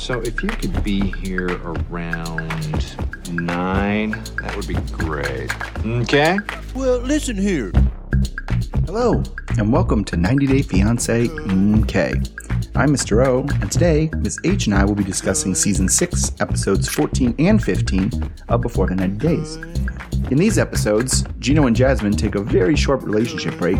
So if you could be here around nine, that would be great. Okay? Well, listen here. Hello, and welcome to 90 Day Fiance MK. I'm Mr. O, and today Ms. H and I will be discussing season 6, episodes 14 and 15 of Before the 90 Days. In these episodes, Gino and Jasmine take a very short relationship break,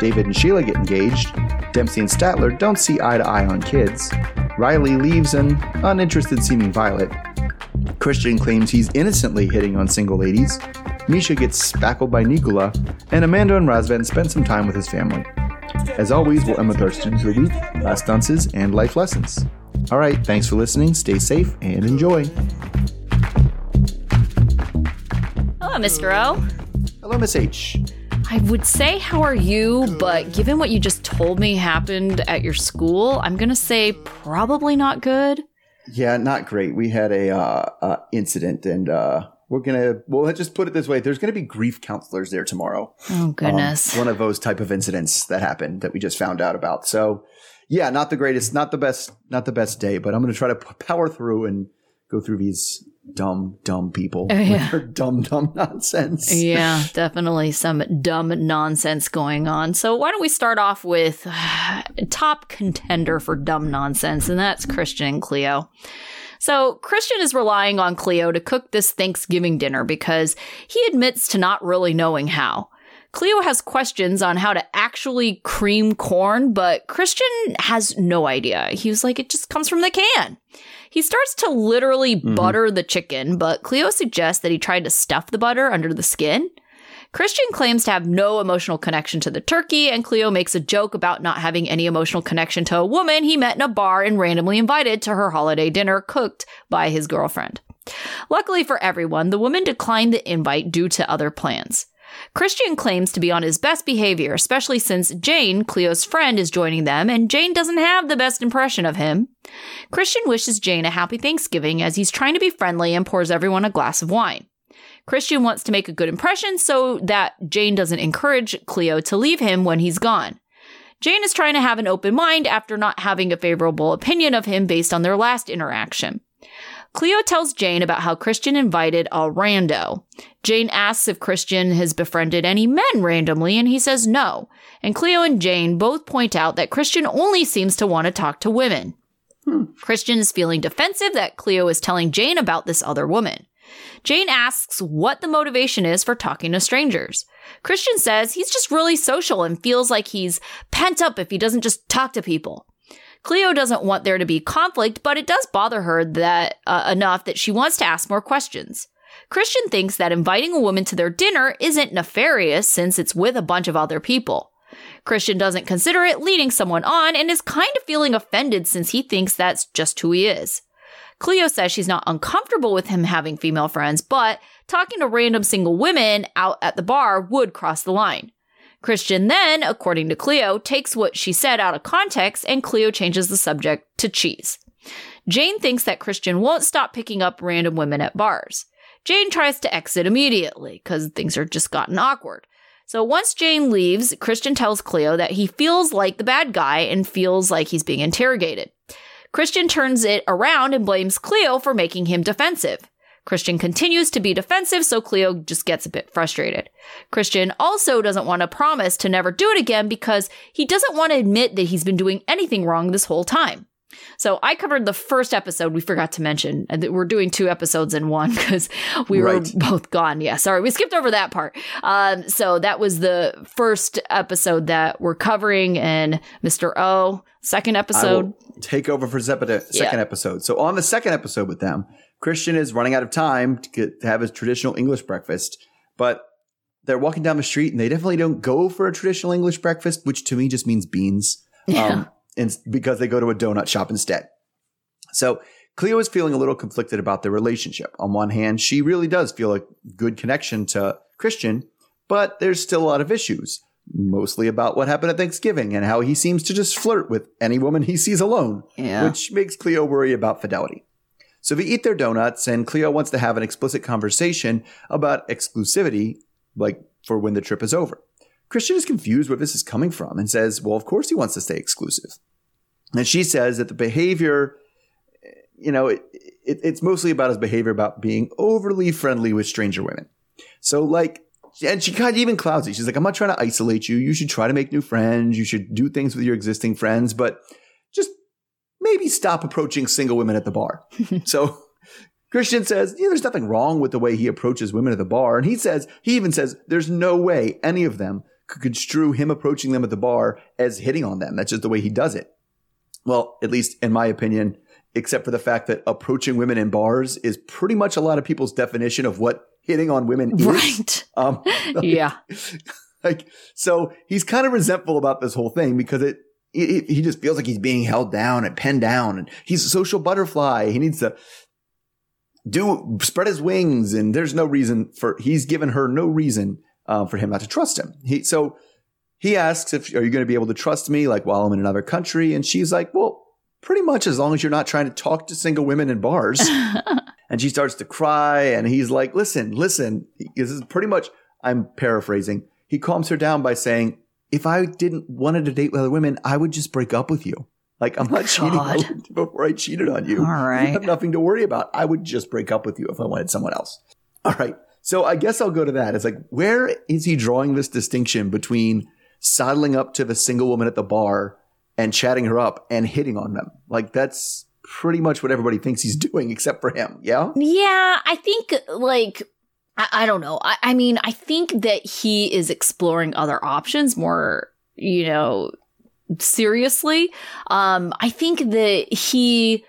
David and Sheila get engaged, Dempsey and Statler don't see eye to eye on kids, Riley leaves an uninterested seeming Violet, Christian claims he's innocently hitting on single ladies, Meisha gets spackled by Nikola, and Amanda and Razvan spend some time with his family. As always, we'll end with our students of the week, last dances, and life lessons. All right, thanks for listening, stay safe, and enjoy. Hello, Mr. O. Hello, Miss H. I would say, how are you? But given what you just told me happened at your school, I'm going to say probably not good. Yeah, not great. We had a uh, uh, incident, and uh, we're gonna. Well, let's just put it this way: there's gonna be grief counselors there tomorrow. Oh, goodness. Um, one of those type of incidents that happened that we just found out about. So, yeah, not the greatest, not the best, not the best day. But I'm gonna try to power through and go through these dumb, dumb people. Oh, yeah. dumb, dumb nonsense. yeah, definitely some dumb nonsense going on. So, why don't we start off with uh, top contender for dumb nonsense, and that's Christian and Cleo. So, Christian is relying on Cleo to cook this Thanksgiving dinner because he admits to not really knowing how. Cleo has questions on how to actually cream corn, but Christian has no idea. He was like, it just comes from the can. He starts to literally mm-hmm. butter the chicken, but Cleo suggests that he tried to stuff the butter under the skin. Christian claims to have no emotional connection to the turkey, and Cleo makes a joke about not having any emotional connection to a woman he met in a bar and randomly invited to her holiday dinner cooked by his girlfriend. Luckily for everyone, the woman declined the invite due to other plans. Christian claims to be on his best behavior, especially since Jane, Cleo's friend, is joining them, and Jane doesn't have the best impression of him. Christian wishes Jane a happy Thanksgiving as he's trying to be friendly and pours everyone a glass of wine. Christian wants to make a good impression so that Jane doesn't encourage Cleo to leave him when he's gone. Jane is trying to have an open mind after not having a favorable opinion of him based on their last interaction. Cleo tells Jane about how Christian invited a rando. Jane asks if Christian has befriended any men randomly, and he says no. And Cleo and Jane both point out that Christian only seems to want to talk to women. Hmm. Christian is feeling defensive that Cleo is telling Jane about this other woman. Jane asks what the motivation is for talking to strangers. Christian says he's just really social and feels like he's pent up if he doesn't just talk to people. Cleo doesn't want there to be conflict, but it does bother her that uh, enough that she wants to ask more questions. Christian thinks that inviting a woman to their dinner isn't nefarious since it's with a bunch of other people. Christian doesn't consider it leading someone on and is kind of feeling offended since he thinks that's just who he is. Cleo says she's not uncomfortable with him having female friends, but talking to random single women out at the bar would cross the line. Christian then, according to Cleo, takes what she said out of context and Cleo changes the subject to cheese. Jane thinks that Christian won't stop picking up random women at bars. Jane tries to exit immediately because things are just gotten awkward. So once Jane leaves, Christian tells Cleo that he feels like the bad guy and feels like he's being interrogated. Christian turns it around and blames Cleo for making him defensive. Christian continues to be defensive, so Cleo just gets a bit frustrated. Christian also doesn't want to promise to never do it again because he doesn't want to admit that he's been doing anything wrong this whole time. So I covered the first episode we forgot to mention. that We're doing two episodes in one because we Right. were both gone. Yeah, sorry, we skipped over that part. Um, so that was the first episode that we're covering, and Mr. O, second episode. take over for Zepeda second Yeah. episode. So on the second episode with them, Christian is running out of time to get to have his traditional English breakfast, but they're walking down the street and they definitely don't go for a traditional English breakfast, which to me just means beans. Um, and because they go to a donut shop instead. So Cleo is feeling a little conflicted about their relationship. On one hand, she really does feel a good connection to Christian, but there's still a lot of issues, mostly about what happened at Thanksgiving and how he seems to just flirt with any woman he sees alone, Yeah. which makes Cleo worry about fidelity. So they eat their donuts, and Cleo wants to have an explicit conversation about exclusivity, like for when the trip is over. Christian is confused where this is coming from and says, well, of course he wants to stay exclusive. And she says that the behavior, you know, it, it, it's mostly about his behavior about being overly friendly with stranger women. So like, and she kind of even clouds it. She's like, I'm not trying to isolate you. You should try to make new friends. You should do things with your existing friends, but maybe stop approaching single women at the bar. so Christian says, yeah, there's nothing wrong with the way he approaches women at the bar. And he says, he even says, there's no way any of them could construe him approaching them at the bar as hitting on them. That's just the way he does it. Well, at least in my opinion, except for the fact that approaching women in bars is pretty much a lot of people's definition of what hitting on women is. Right. Um, like, Yeah. like, so he's kind of resentful about this whole thing because it, it, he just feels like he's being held down and pinned down and he's a social butterfly. He needs to do, spread his wings and there's no reason for, he's given her no reason, uh, for him not to trust him. He, so he asks if, are you going to be able to trust me? Like while I'm in another country? And she's like, well, pretty much as long as you're not trying to talk to single women in bars. and she starts to cry and he's like listen listen this is pretty much i'm paraphrasing he calms her down by saying if i didn't wanted to date with other women i would just break up with you. Like i'm not cheating before i cheated on you. All you have nothing to worry about. I would just break up with you if i wanted someone else. All right. So i guess i'll go to that. It's like where is he drawing this distinction between saddling up to the single woman at the bar and chatting her up and hitting on them? Like that's pretty much what everybody thinks he's doing except for him. Yeah? Yeah, I think like I, I don't know. I, I mean, I think that he is exploring other options more, you know, seriously. Um, I think that he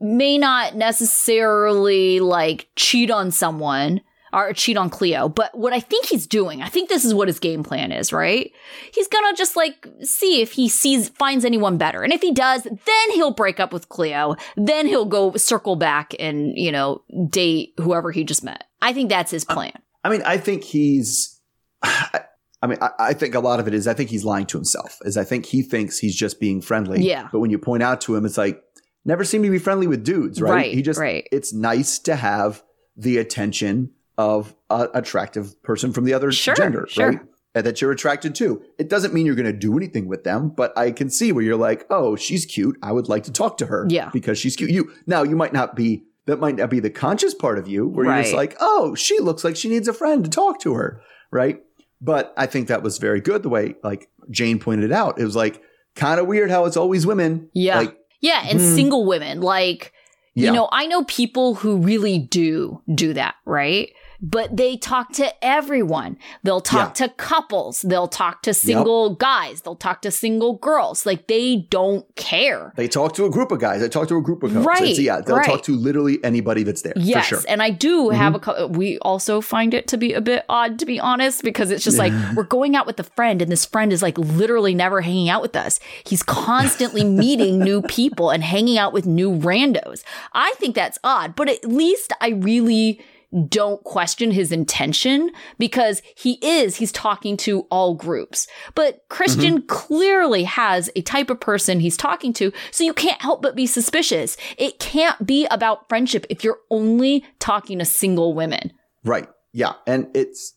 may not necessarily like cheat on someone or cheat on Cleo, but what I think he's doing, I think this is what his game plan is, right? He's gonna just like see if he sees finds anyone better. And if he does, then he'll break up with Cleo. Then he'll go circle back and, you know, date whoever he just met. I think that's his plan. I mean, I think he's. I mean, I, I think a lot of it is I think he's lying to himself. Is I think he thinks he's just being friendly. Yeah. But when you point out to him, it's like never seem to be friendly with dudes, right? Right, He just. right. It's nice to have the attention of an attractive person from the other Sure, gender, sure. right? And that you're attracted to. It doesn't mean you're going to do anything with them, but I can see where you're like, oh, she's cute. I would like to talk to her. Yeah. Because she's cute. You now you might not be that might not be the conscious part of you where you're just like, oh, she looks like she needs a friend to talk to her, right? But I think that was very good the way like Jane pointed it out. It was like kind of weird how it's always women. Yeah. Like, Yeah, and Hmm. single women, like yeah. You know, I know people who really do do that, right? But they talk to everyone. They'll talk to couples. They'll talk to single guys. They'll talk to single girls. Like they don't care. they talk to a group of guys. I talk to a group of girls. Right, It's- yeah, they'll right. talk to literally anybody that's there. Yes, For sure. and I do mm-hmm. have a. We also find it to be a bit odd, to be honest, because it's just like we're going out with a friend, and this friend is like literally never hanging out with us. He's constantly meeting new people and hanging out with new randos. I think that's odd, but at least I really don't question his intention because he is he's talking to all groups but christian mm-hmm. clearly has a type of person he's talking to so you can't help but be suspicious it can't be about friendship if you're only talking to single women Right. Yeah. And it's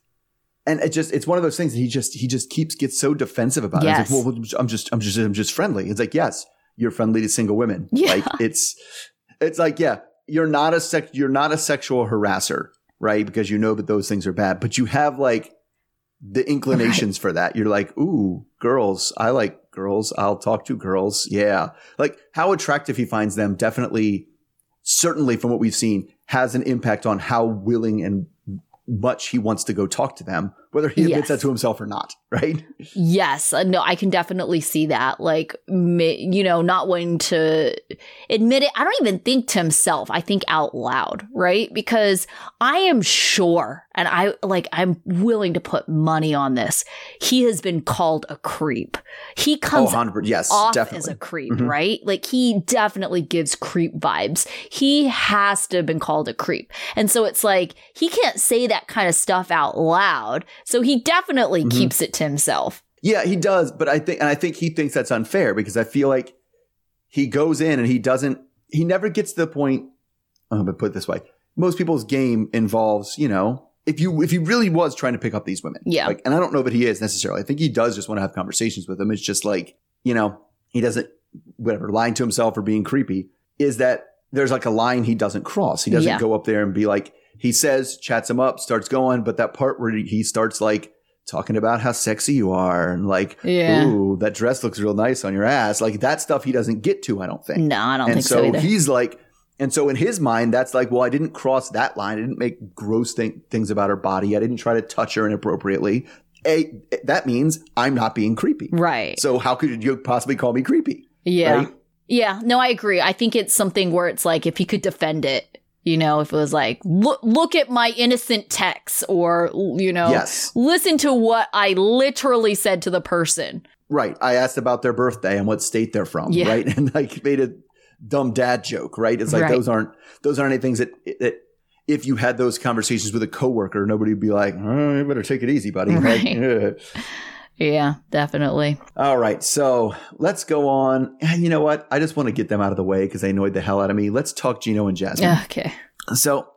and it just it's one of those things that he just he just keeps gets so defensive about it. Yes. It's like, well, I'm just I'm just I'm just friendly. It's like, yes, you're friendly to single women. Yeah. Like it's it's like, yeah, you're not a sec you're not a sexual harasser, right? Because you know that those things are bad, but you have like the inclinations for that. You're like, ooh, girls, I like girls. I'll talk to girls. Yeah. Like how attractive he finds them definitely certainly from what we've seen has an impact on how willing and much he wants to go talk to them, whether he admits Yes. that to himself or not, right? Yes, uh, no, I can definitely see that. Like, you know, not wanting to admit it. I don't even think to himself. I think out loud, right? Because I am sure, and I like, I'm willing to put money on this. He has been called a creep. He Oh, comes 100 yes, off definitely. as a creep, Mhm. right? Like he definitely gives creep vibes. He has to have been called a creep. And so it's like he can't say that kind of stuff out loud. So he definitely Mhm. keeps it to himself. yeah, he does, but I think and I think he thinks that's unfair because I feel like he goes in and he doesn't he never gets to the point I'm gonna put it this way. Most people's game involves, you know, if you if he really was trying to pick up these women. Yeah. Like and I don't know that he is necessarily. I think he does just want to have conversations with them. It's just like, you know, he doesn't whatever, lying to himself or being creepy, is that there's like a line he doesn't cross. He doesn't Yeah. go up there and be like, he says, chats him up, starts going, but that part where he starts like talking about how sexy you are and like, Yeah. ooh, that dress looks real nice on your ass. Like that stuff he doesn't get to, I don't think. No, I don't and think so, so he's like, and so in his mind, that's like, well, I didn't cross that line. I didn't make gross thing, things about her body. I didn't try to touch her inappropriately. A, that means I'm not being creepy. right. So how could you possibly call me creepy? yeah. Right? Yeah. No, I agree. I think it's something where it's like if he could defend it, you know, if it was like, look, look at my innocent texts or, you know, Yes. listen to what I literally said to the person. Right. I asked about their birthday and what state they're from. Yeah. Right. And like made a dumb dad joke. Right. It's like Right. those aren't those aren't any things that that if you had those conversations with a coworker, nobody would be like, oh, you better take it easy, buddy. Like, Right. ugh. Yeah, definitely. All right. So let's go on. And you know what? I just want to get them out of the way because they annoyed the hell out of me. Let's talk Gino and Jasmine. Ah, okay. So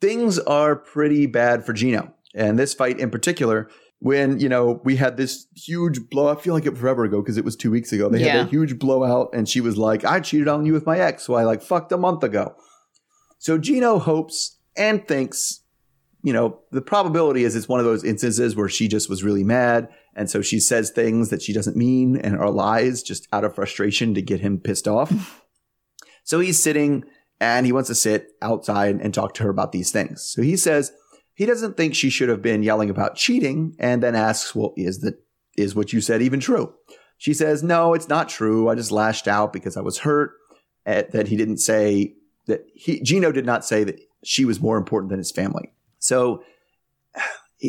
things are pretty bad for Gino. And this fight in particular, when, you know, we had this huge blow, I feel like it was forever ago because it was two weeks ago. They Yeah. had a huge blowout and she was like, I cheated on you with my ex, who I like fucked a month ago. So Gino hopes and thinks, you know, the probability is it's one of those instances where she just was really mad. And so she says things that she doesn't mean and are lies just out of frustration to get him pissed off. so he's sitting and he wants to sit outside and talk to her about these things. So he says he doesn't think she should have been yelling about cheating and then asks, well, is that, is what you said even true? She says, no, it's not true. I just lashed out because I was hurt at, that he didn't say that he, Gino did not say that she was more important than his family. So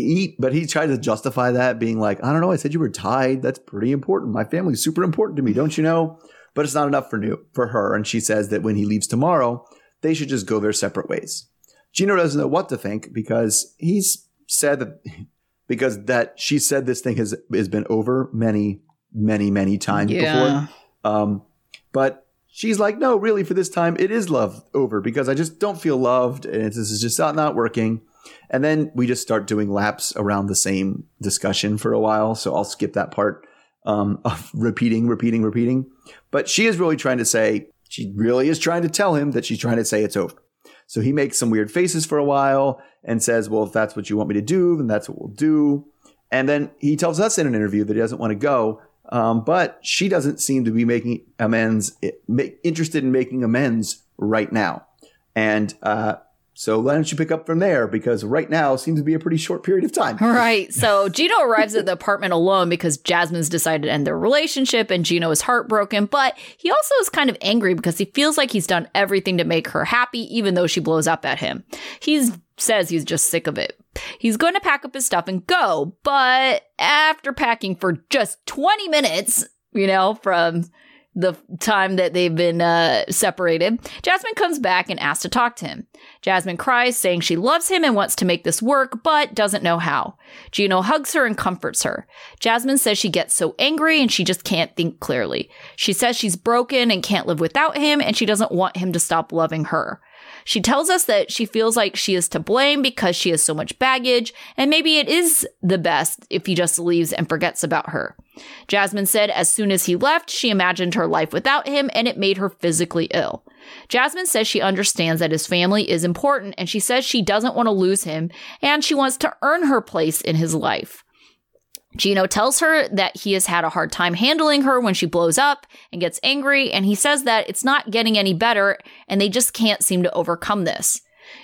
he, but he tried to justify that being like, I don't know. I said you were tied. That's pretty important. My family's super important to me. Don't you know? But it's not enough for new, for her. And she says that when he leaves tomorrow, they should just go their separate ways. Gino doesn't know what to think because he's said that because that she said this thing has has been over many, many, many times Yeah. before. Um, but she's like, no, really, for this time, it is love over because I just don't feel loved, and this is just not, not working. And then we just start doing laps around the same discussion for a while. So I'll skip that part um, of repeating, repeating, repeating. But she is really trying to say, she really is trying to tell him that she's trying to say it's over. So he makes some weird faces for a while and says, well, if that's what you want me to do, then that's what we'll do. And then he tells us in an interview that he doesn't want to go. Um, but she doesn't seem to be making amends, ma- interested in making amends right now. And uh, so why don't you pick up from there? Because right now seems to be a pretty short period of time. Right. So Gino arrives at the apartment alone because Jasmine's decided to end their relationship and Gino is heartbroken, but he also is kind of angry because he feels like he's done everything to make her happy, even though she blows up at him. He says he's just sick of it. He's going to pack up his stuff and go, but after packing for just 20 minutes, you know, from the time that they've been uh, separated, Jasmine comes back and asks to talk to him. Jasmine cries, saying she loves him and wants to make this work, but doesn't know how. Gino hugs her and comforts her. Jasmine says she gets so angry and she just can't think clearly. She says she's broken and can't live without him, and she doesn't want him to stop loving her. She tells us that she feels like she is to blame because she has so much baggage, and maybe it is the best if he just leaves and forgets about her. Jasmine said as soon as he left, she imagined her life without him and it made her physically ill. Jasmine says she understands that his family is important and she says she doesn't want to lose him and she wants to earn her place in his life. Gino tells her that he has had a hard time handling her when she blows up and gets angry, and he says that it's not getting any better and they just can't seem to overcome this.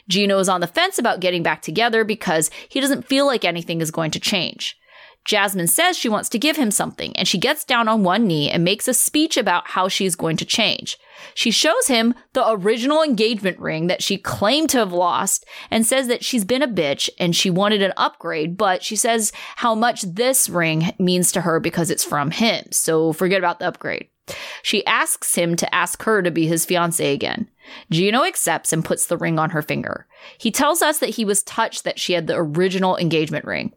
Gino is on the fence about getting back together because he doesn't feel like anything is going to change. Jasmine says she wants to give him something, and she gets down on one knee and makes a speech about how she's going to change. She shows him the original engagement ring that she claimed to have lost and says that she's been a bitch and she wanted an upgrade, but she says how much this ring means to her because it's from him. So forget about the upgrade. She asks him to ask her to be his fiance again. Gino accepts and puts the ring on her finger. He tells us that he was touched that she had the original engagement ring.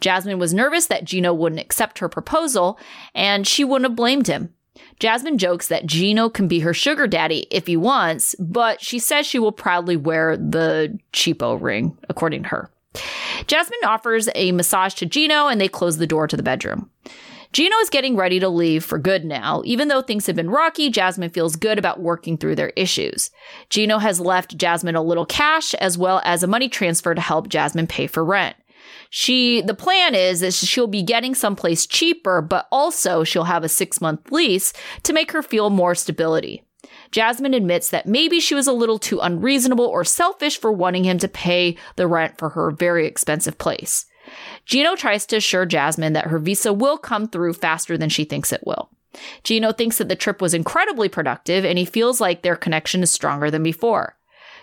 Jasmine was nervous that Gino wouldn't accept her proposal, and she wouldn't have blamed him. Jasmine jokes that Gino can be her sugar daddy if he wants, but she says she will proudly wear the cheapo ring, according to her. Jasmine offers a massage to Gino and they close the door to the bedroom. Gino is getting ready to leave for good now. Even though things have been rocky, Jasmine feels good about working through their issues. Gino has left Jasmine a little cash as well as a money transfer to help Jasmine pay for rent. She, the plan is that she'll be getting someplace cheaper, but also she'll have a six month lease to make her feel more stability. Jasmine admits that maybe she was a little too unreasonable or selfish for wanting him to pay the rent for her very expensive place. Gino tries to assure Jasmine that her visa will come through faster than she thinks it will. Gino thinks that the trip was incredibly productive and he feels like their connection is stronger than before.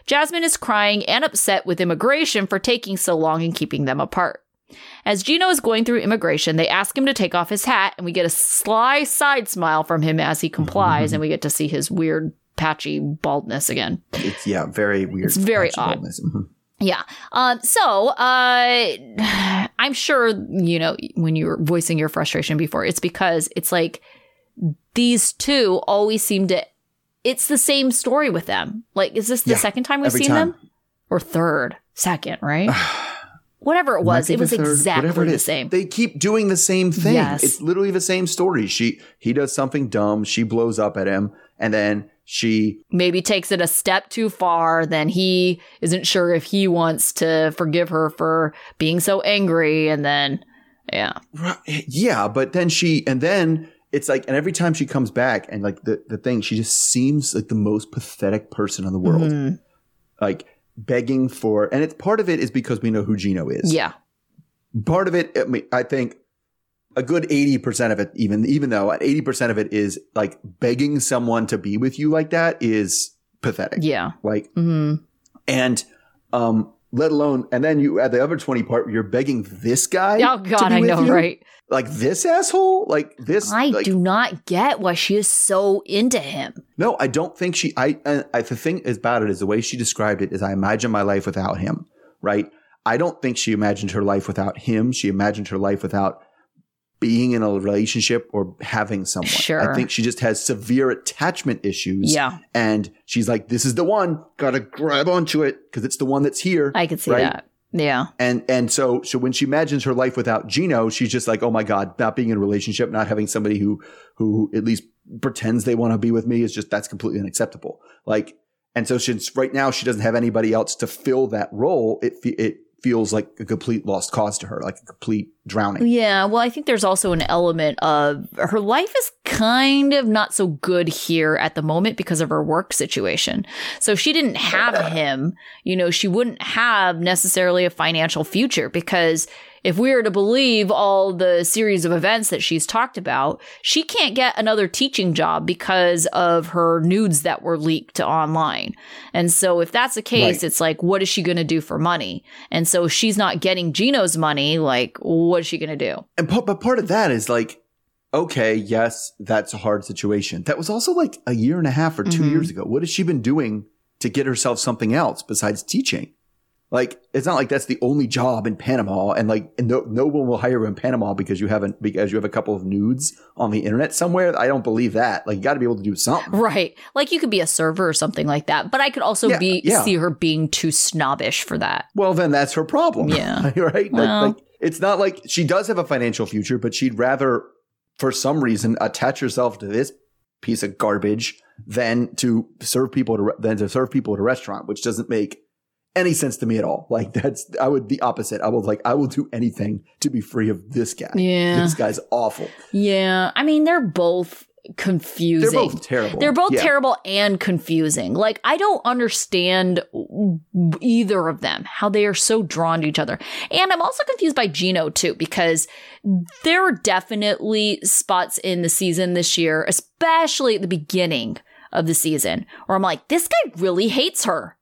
Jasmine is crying and upset with immigration for taking so long and keeping them apart. As Gino is going through immigration, they ask him to take off his hat, and we get a sly side smile from him as he complies, and we get to see his weird, patchy baldness again. It's yeah, very weird. It's very odd. Mhm. Yeah. Um, so uh, I'm sure, you know, when you were voicing your frustration before, it's because it's like these two always seem to, it's the same story with them. Like, is this the Yeah, second time we've seen time. them? Or third? Second, right? Whatever it was, it was third, exactly it the same. They keep doing the same thing. Yes. It's literally the same story. She he does something dumb, she blows up at him, and then she Maybe takes it a step too far, then he isn't sure if he wants to forgive her for being so angry, and then, yeah. Right, Yeah, but then she and then it's like and every time she comes back and like the the thing she just seems like the most pathetic person in the world. Mhm. Like begging for and it's part of it is because we know who Gino is. Yeah. Part of it I, mean, I think a good 80% of it even even though 80% of it is like begging someone to be with you like that is pathetic. Yeah. Like mm-hmm. and um let alone and then you add the other 20 part you're begging this guy Oh, God, I know, you? right? like this asshole like this I like, do not get why she is so into him. no i don't think she i, I I- the thing is about it is the way she described it is i imagine my life without him right i don't think she imagined her life without him she imagined her life without being in a relationship or having someone Sure. i think she just has severe attachment issues Yeah, and she's like this is the one gotta grab onto it because it's the one that's here I could see Right. that. Yeah, And and so so when she imagines her life without Gino, she's just like, oh my god, not being in a relationship, not having somebody who who at least pretends they want to be with me is just that's completely unacceptable. Like, and so since right now she doesn't have anybody else to fill that role, it it feels like a complete lost cause to her, like a complete drowning. yeah. Well, I think there's also an element of her life is kind of not so good here at the moment because of her work situation. So she didn't have him, you know, she wouldn't have necessarily a financial future because if we are to believe all the series of events that she's talked about, she can't get another teaching job because of her nudes that were leaked online. And so if that's the case, Right. it's like, what is she going to do for money? And so if she's not getting Gino's money, like, what is she going to do? And pa- but part of that is like, okay, yes, that's a hard situation. That was also like a year and a half or 2 Mhm. years ago. What has she been doing to get herself something else besides teaching? Like, it's not like that's the only job in Panama, and like, and no, no one will hire you in Panama because you haven't because you have a couple of nudes on the internet somewhere. I don't believe that. Like, you got to be able to do something. Right. Like you could be a server or something like that. But I could also Yeah, be yeah. see her being too snobbish for that. Well, then that's her problem. Yeah. right. Like- Well- like, it's not like she does have a financial future, but she'd rather, for some reason, attach herself to this piece of garbage than to serve people to, than to serve people at a restaurant, which doesn't make any sense to me at all. Like that's I would the opposite. I was like I will do anything to be free of this guy. Yeah. This guy's awful. Yeah. I mean, they're both confusing. They're both terrible. They're both Yeah. terrible and confusing. Like, I don't understand either of them, how they are so drawn to each other. And I'm also confused by Gino, too, because there were definitely spots in the season this year, especially at the beginning of the season, where I'm like, this guy really hates her.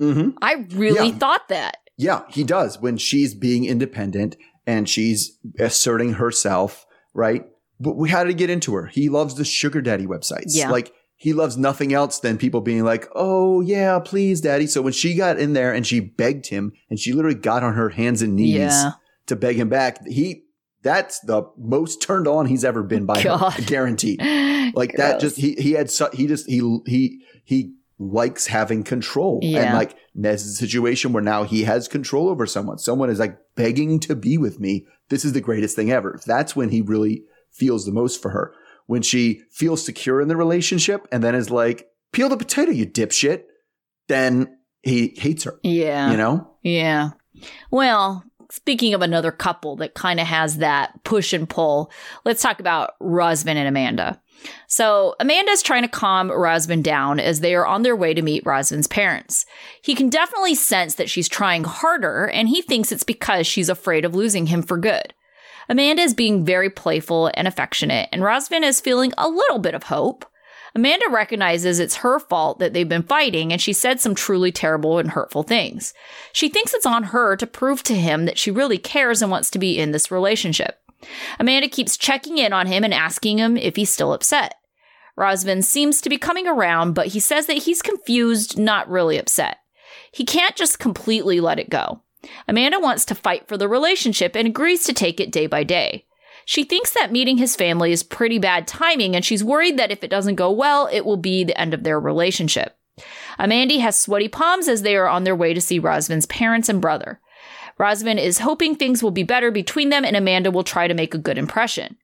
Mhm. I really Yeah. thought that. Yeah, he does when she's being independent and she's asserting herself, right? But we had to get into her. He loves the sugar daddy websites. Yeah. Like he loves nothing else than people being like, "Oh yeah, please, daddy." So when she got in there and she begged him, and she literally got on her hands and knees Yeah. to beg him back, he that's the most turned on he's ever been by her, God. guaranteed. Like that, just he he had su- he just he he he likes having control, Yeah. and like there's a situation where now he has control over someone. Someone is like begging to be with me. This is the greatest thing ever. That's when he really feels the most for her. When she feels secure in the relationship and then is like, peel the potato, you dipshit, then he hates her. Yeah. You know? Yeah. Well, speaking of another couple that kind of has that push and pull, let's talk about Razvan and Amanda. So, Amanda's trying to calm Razvan down as they are on their way to meet Razvan's parents. He can definitely sense that she's trying harder, and he thinks it's because she's afraid of losing him for good. Amanda is being very playful and affectionate, and Razvan is feeling a little bit of hope. Amanda recognizes it's her fault that they've been fighting and she said some truly terrible and hurtful things. She thinks it's on her to prove to him that she really cares and wants to be in this relationship. Amanda keeps checking in on him and asking him if he's still upset. Razvan seems to be coming around, but he says that he's confused, not really upset. He can't just completely let it go. Amanda wants to fight for the relationship and agrees to take it day by day. She thinks that meeting his family is pretty bad timing, and she's worried that if it doesn't go well, it will be the end of their relationship. Amanda has sweaty palms as they are on their way to see Razvan's parents and brother. Razvan is hoping things will be better between them, and Amanda will try to make a good impression.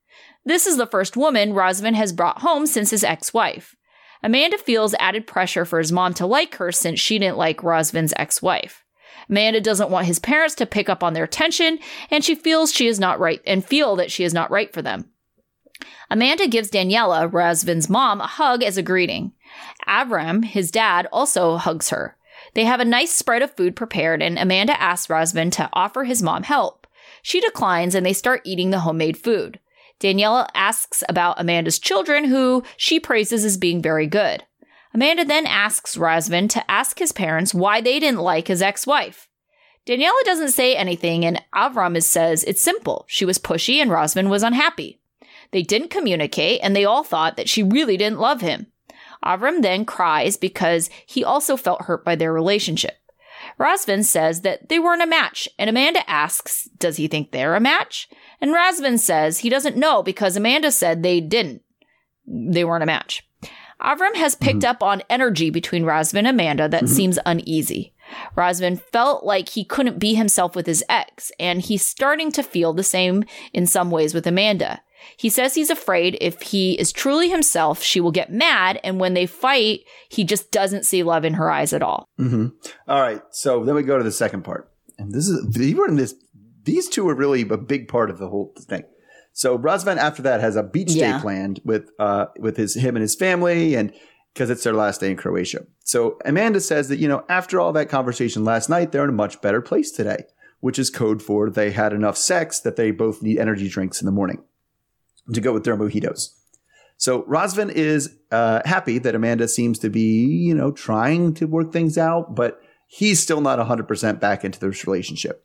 This is the first woman Razvan has brought home since his ex wife. Amanda feels added pressure for his mom to like her since she didn't like Razvan's ex wife. Amanda doesn't want his parents to pick up on their tension, and she feels she is not right and feel that she is not right for them. Amanda gives Daniela, Razvan's mom, a hug as a greeting. Avram, his dad, also hugs her. They have a nice spread of food prepared, and Amanda asks Razvan to offer his mom help. She declines, and they start eating the homemade food. Daniela asks about Amanda's children, who she praises as being very good. Amanda then asks Razvan to ask his parents why they didn't like his ex wife. Daniela doesn't say anything, and Avram says it's simple. She was pushy and Razvan was unhappy. They didn't communicate, and they all thought that she really didn't love him. Avram then cries because he also felt hurt by their relationship. Razvan says that they weren't a match, and Amanda asks, Does he think they're a match? And Razvan says he doesn't know because Amanda said they didn't. They weren't a match. Avram has picked mm-hmm. up on energy between Razvan and Amanda that mm-hmm. seems uneasy. Razvan felt like he couldn't be himself with his ex, and he's starting to feel the same in some ways with Amanda. He says he's afraid if he is truly himself, she will get mad, and when they fight, he just doesn't see love in her eyes at all. Mm-hmm. all right, so then we go to the second part, and this is these were in this. These two are really a big part of the whole thing. So Razvan after that has a beach yeah. day planned with uh with his him and his family and because it's their last day in Croatia. So Amanda says that you know after all that conversation last night they're in a much better place today, which is code for they had enough sex that they both need energy drinks in the morning to go with their mojitos. So Razvan is uh, happy that Amanda seems to be you know trying to work things out, but he's still not 100% back into this relationship.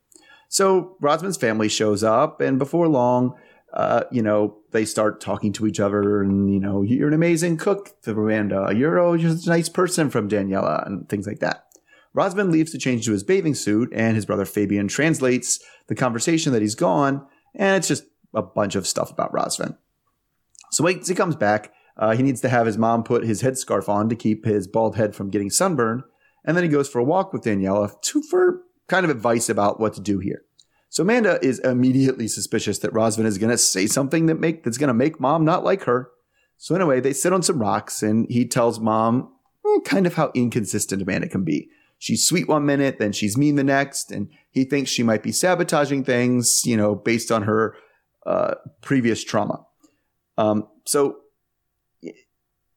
So Razvan's family shows up, and before long, uh, you know, they start talking to each other and, you know, you're an amazing cook to Amanda. You're, oh, you're a nice person from Daniela and things like that. Razvan leaves to change to his bathing suit and his brother Fabian translates the conversation that he's gone. And it's just a bunch of stuff about Razvan. So once he comes back, uh, he needs to have his mom put his headscarf on to keep his bald head from getting sunburned. And then he goes for a walk with Daniela to, for kind of advice about what to do here. So Amanda is immediately suspicious that Razvan is going to say something that make that's going to make mom not like her. So anyway, they sit on some rocks and he tells mom eh, kind of how inconsistent Amanda can be. She's sweet one minute, then she's mean the next, and he thinks she might be sabotaging things, you know, based on her uh, previous trauma. Um, so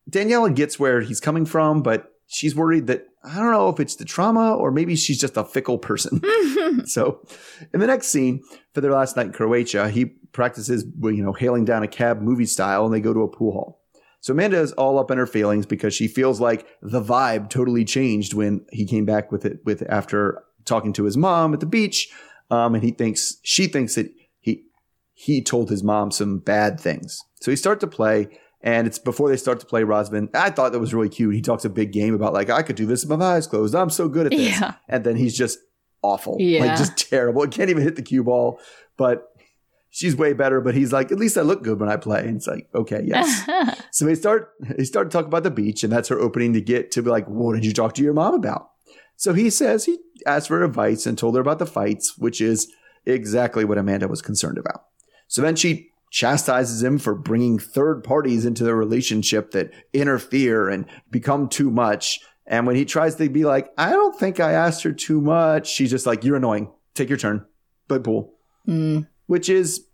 Daniela gets where he's coming from, but she's worried that I don't know if it's the trauma or maybe she's just a fickle person. so, in the next scene for their last night in Croatia, he practices, you know, hailing down a cab movie style and they go to a pool hall. So Amanda is all up in her feelings because she feels like the vibe totally changed when he came back with it with after talking to his mom at the beach. Um, and he thinks she thinks that he he told his mom some bad things. So he starts to play and it's before they start to play Razvan. I thought that was really cute. He talks a big game about like I could do this with my eyes closed. I'm so good at this. Yeah. And then he's just awful. Yeah. Like just terrible. He can't even hit the cue ball. But she's way better. But he's like, at least I look good when I play. And it's like, okay, yes. so they start they start to talk about the beach, and that's her opening to get to be like, what did you talk to your mom about? So he says he asked for advice and told her about the fights, which is exactly what Amanda was concerned about. So then she chastises him for bringing third parties into the relationship that interfere and become too much. And when he tries to be like, I don't think I asked her too much, she's just like, You're annoying. Take your turn. Play pool. Mm. Which is,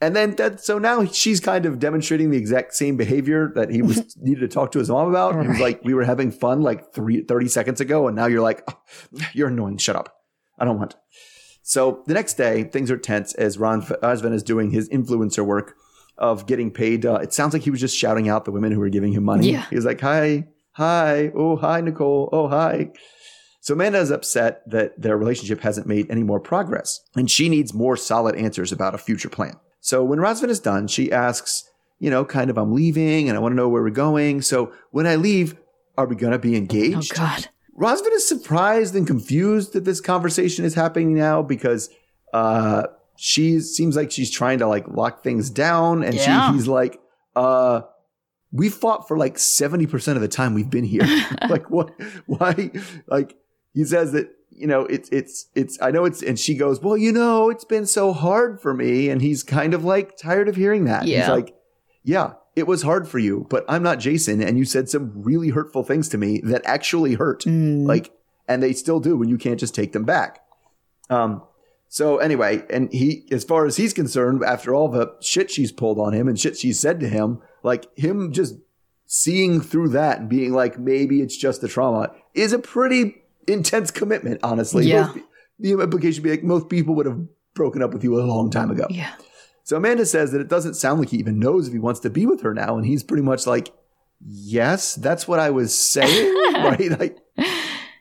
and then that, so now she's kind of demonstrating the exact same behavior that he was needed to talk to his mom about. He was like, We were having fun like three, 30 seconds ago. And now you're like, oh, You're annoying. Shut up. I don't want. So the next day, things are tense as Ron Razvan is doing his influencer work of getting paid. Uh, it sounds like he was just shouting out the women who were giving him money. Yeah. He was like, "Hi, hi, oh hi, Nicole, oh hi." So Amanda is upset that their relationship hasn't made any more progress, and she needs more solid answers about a future plan. So when Razvan is done, she asks, you know, kind of, "I'm leaving, and I want to know where we're going. So when I leave, are we gonna be engaged? Oh? God. Razvan is surprised and confused that this conversation is happening now because uh, she seems like she's trying to like lock things down, and Yeah. she, he's like, uh, "We fought for like seventy percent of the time we've been here. like, what? Why? Like, he says that." You know, it's it's it's. I know it's, and she goes, "Well, you know, it's been so hard for me," and he's kind of like tired of hearing that. He's Yeah. like, "Yeah, it was hard for you, but I'm not Jason, and you said some really hurtful things to me that actually hurt." Mm. like and they still do when you can't just take them back um so anyway and he as far as he's concerned after all the shit she's pulled on him and shit she's said to him like him just seeing through that and being like maybe it's just the trauma is a pretty intense commitment honestly Yeah. Most the implication would be like most people would have broken up with you a long time ago yeah. So Amanda says that it doesn't sound like he even knows if he wants to be with her now. And he's pretty much like, yes, that's what I was saying. right. Like,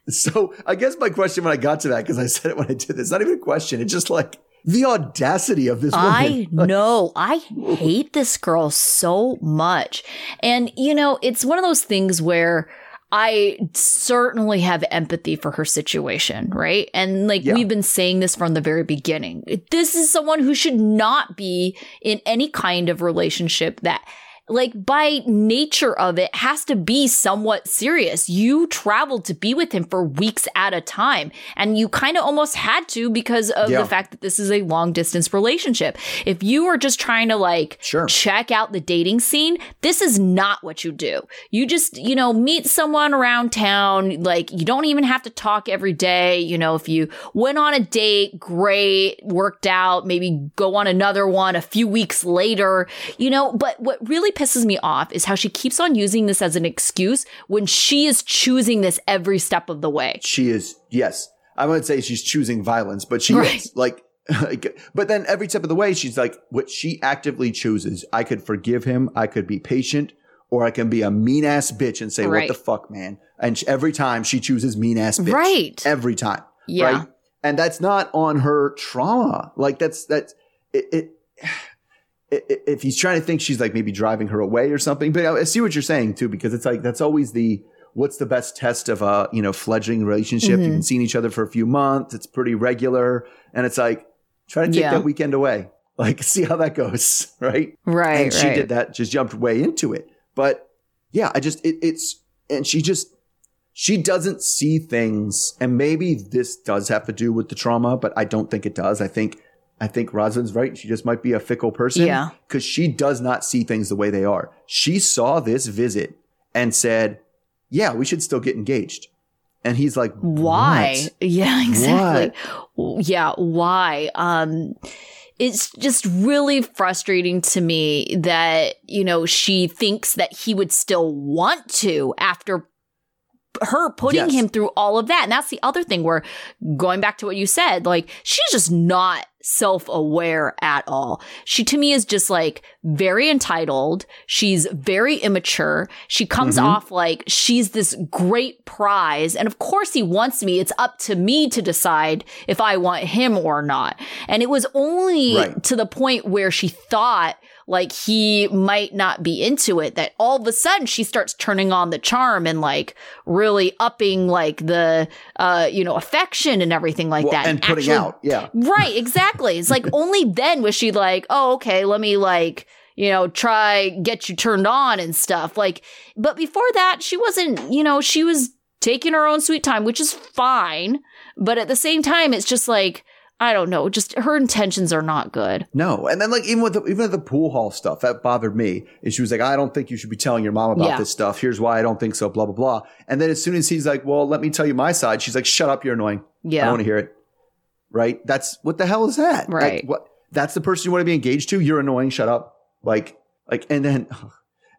so I guess my question when I got to that, because I said it when I did this, not even a question. It's just like the audacity of this woman. I know. I hate this girl so much. And, you know, it's one of those things where I certainly have empathy for her situation, right? And like Yeah. we've been saying this from the very beginning. This is someone who should not be in any kind of relationship that like by nature of it has to be somewhat serious. You traveled to be with him for weeks at a time and you kind of almost had to because of Yeah. the fact that this is a long distance relationship. If you are just trying to like Sure. check out the dating scene, this is not what you do. You just, you know, meet someone around town. Like you don't even have to talk every day. You know, if you went on a date, great, worked out, maybe go on another one a few weeks later, you know, but what really pisses me off is how she keeps on using this as an excuse when she is choosing this every step of the way. She is, yes. I wouldn't say she's choosing violence, but she Right. is. Like, like, but then every step of the way, she's like, what she actively chooses. I could forgive him. I could be patient, or I can be a mean ass bitch and say, Right. what the fuck, man? And every time she chooses mean ass bitch. Right. Every time. Yeah. Right. And that's not on her trauma. Like, that's, that's, it, it if he's trying to think she's like maybe driving her away or something. But I see what you're saying too, because it's like that's always the what's the best test of a you know fledgling relationship. Mm-hmm. You've been seeing each other for a few months. It's pretty regular, and it's like try to take Yeah. that weekend away. Like see how that goes, right? Right. and she right. did that, just jumped way into it. But yeah, I just it, it's and she just she doesn't see things, and maybe this does have to do with the trauma, but I don't think it does. I think I think Rosalind's right. She just might be a fickle person. Yeah. because she does not see things the way they are. She saw this visit and said, "Yeah, we should still get engaged." And he's like, why "What?" yeah exactly yeah why um it's just really frustrating to me that you know she thinks that he would still want to after her putting Yes. him through all of that. And that's the other thing where going back to what you said like she's just not self-aware at all. She to me is just like very entitled. She's very immature. She comes Mhm. off like she's this great prize. And of course he wants me. It's up to me to decide if i want him or not. And it was only Right. to the point where she thought like he might not be into it that all of a sudden she starts turning on the charm and like really upping like the uh you know affection and everything like Well, that and putting actually- out, yeah, Right, exactly. It's like only then was she like, oh, okay, let me like, you know, try get you turned on and stuff. Like, but before that, she wasn't, you know, she was taking her own sweet time, which is fine. But at the same time, it's just like, I don't know. Just her intentions are not good. No, and then like even with the, even with the pool hall stuff that bothered me. and she was like, I don't think you should be telling your mom about Yeah. this stuff. Here's why I don't think so. Blah blah blah. And then as soon as he's like, well, let me tell you my side. She's like, shut up, you're annoying. I Yeah. don't want to hear it. Right? That's what the hell is that? Like, Right. what? That's the person you want to be engaged to. You're annoying. Shut up. Like like and then.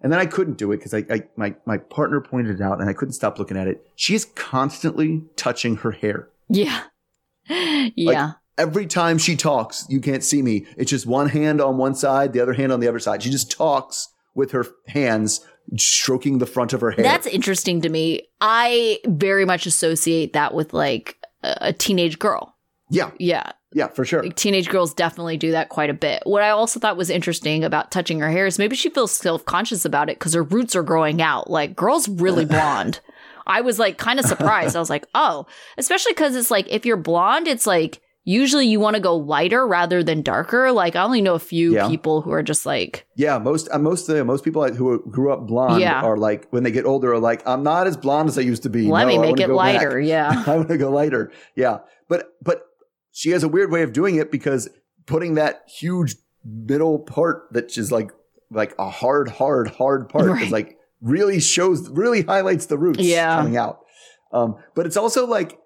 And then I couldn't do it because I, I my my partner pointed it out and I couldn't stop looking at it. She is constantly touching her hair. Yeah. yeah. Every time she talks, you can't see me. It's just one hand on one side, the other hand on the other side. She just talks with her hands stroking the front of her hair. That's interesting to me. I very much associate that with like a teenage girl. yeah, Yeah. yeah, for sure. Like teenage girls definitely do that quite a bit. What I also thought was interesting about touching her hair is maybe she feels self conscious about it because her roots are growing out. Like, girls really blonde. I was like kind of surprised. I was like, oh, especially because it's like if you're blonde, it's like usually you want to go lighter rather than darker. Like, I only know a few Yeah. people who are just like, Yeah, most uh, most uh, most people who grew up blonde Yeah. are like when they get older are like I'm not as blonde as I used to be. let No, me make it go back." lighter. Yeah. I want to go lighter. Yeah, but but she has a weird way of doing it because putting that huge middle part that is like like a hard, hard, hard part Right. is like really shows, really highlights the roots Yeah. coming out. Um, but it's also like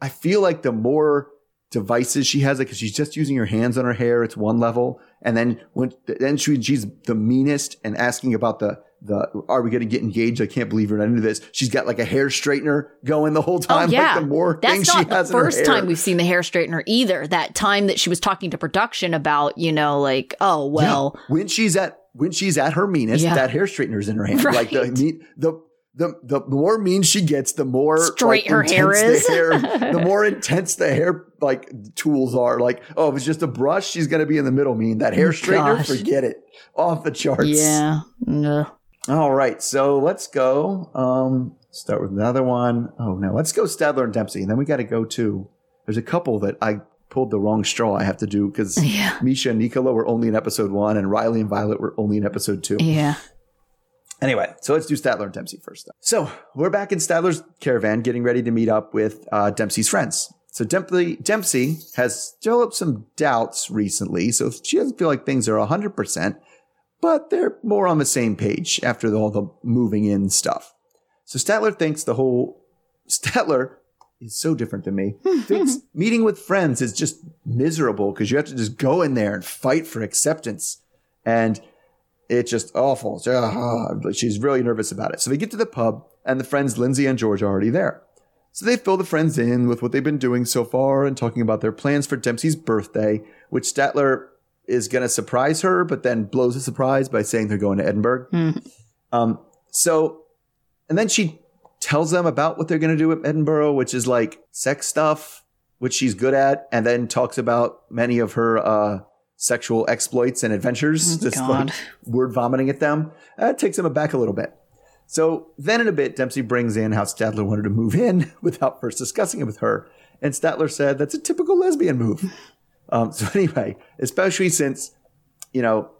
I feel like the more devices she has, like 'cause she's just using her hands on her hair, it's one level, and then when then she, she's the meanest and asking about the the are we going to get engaged? I can't believe you're not into this. She's got like a hair straightener going the whole oh, time. Oh, yeah. Like the more That's things not she the first time we've seen the hair straightener either. That time that she was talking to production about, you know, like, oh, well, Yeah. when she's at when she's at her meanest, Yeah. that hair straightener's in her hand. Like the the the the more mean she gets, the more Straight like, her hair is. The, hair, the more intense the hair like tools are. Like, oh, if it's just a brush, she's gonna be in the middle mean. That hair straightener, Gosh. forget it. Off the charts. yeah. Ugh. All right, so let's go. Um, start with another one. Oh no, let's go Statler and Dempsey, and then we got to go to. There's a couple that I pulled the wrong straw. I have to do because Yeah. Meisha and Nicola were only in episode one, and Riley and Violet were only in episode two. Yeah. Anyway, so let's do Statler and Dempsey first. Though. So we're back in Statler's caravan, getting ready to meet up with uh, Dempsey's friends. So Dempsey, Dempsey has developed some doubts recently, so she doesn't feel like things are 100%, but they're more on the same page after all the moving in stuff. So Statler thinks the whole Statler is so different than me. thinks meeting with friends is just miserable because you have to just go in there and fight for acceptance. And it's just awful. Ah, she's really nervous about it. So they get to the pub, and the friends Lindsay and George are already there. So they fill the friends in with what they've been doing so far and talking about their plans for Dempsey's birthday, which Statler is going to surprise her, but then blows a surprise by saying they're going to Edinburgh. Hmm. Um, so, and then she tells them about what they're going to do at Edinburgh, which is like sex stuff, which she's good at, and then talks about many of her uh, sexual exploits and adventures, Oh, just God. like word vomiting at them. That takes them aback a little bit. So then in a bit, Dempsey brings in how Statler wanted to move in without first discussing it with her. And Statler said that's a typical lesbian move. Um, so anyway, especially since, you know,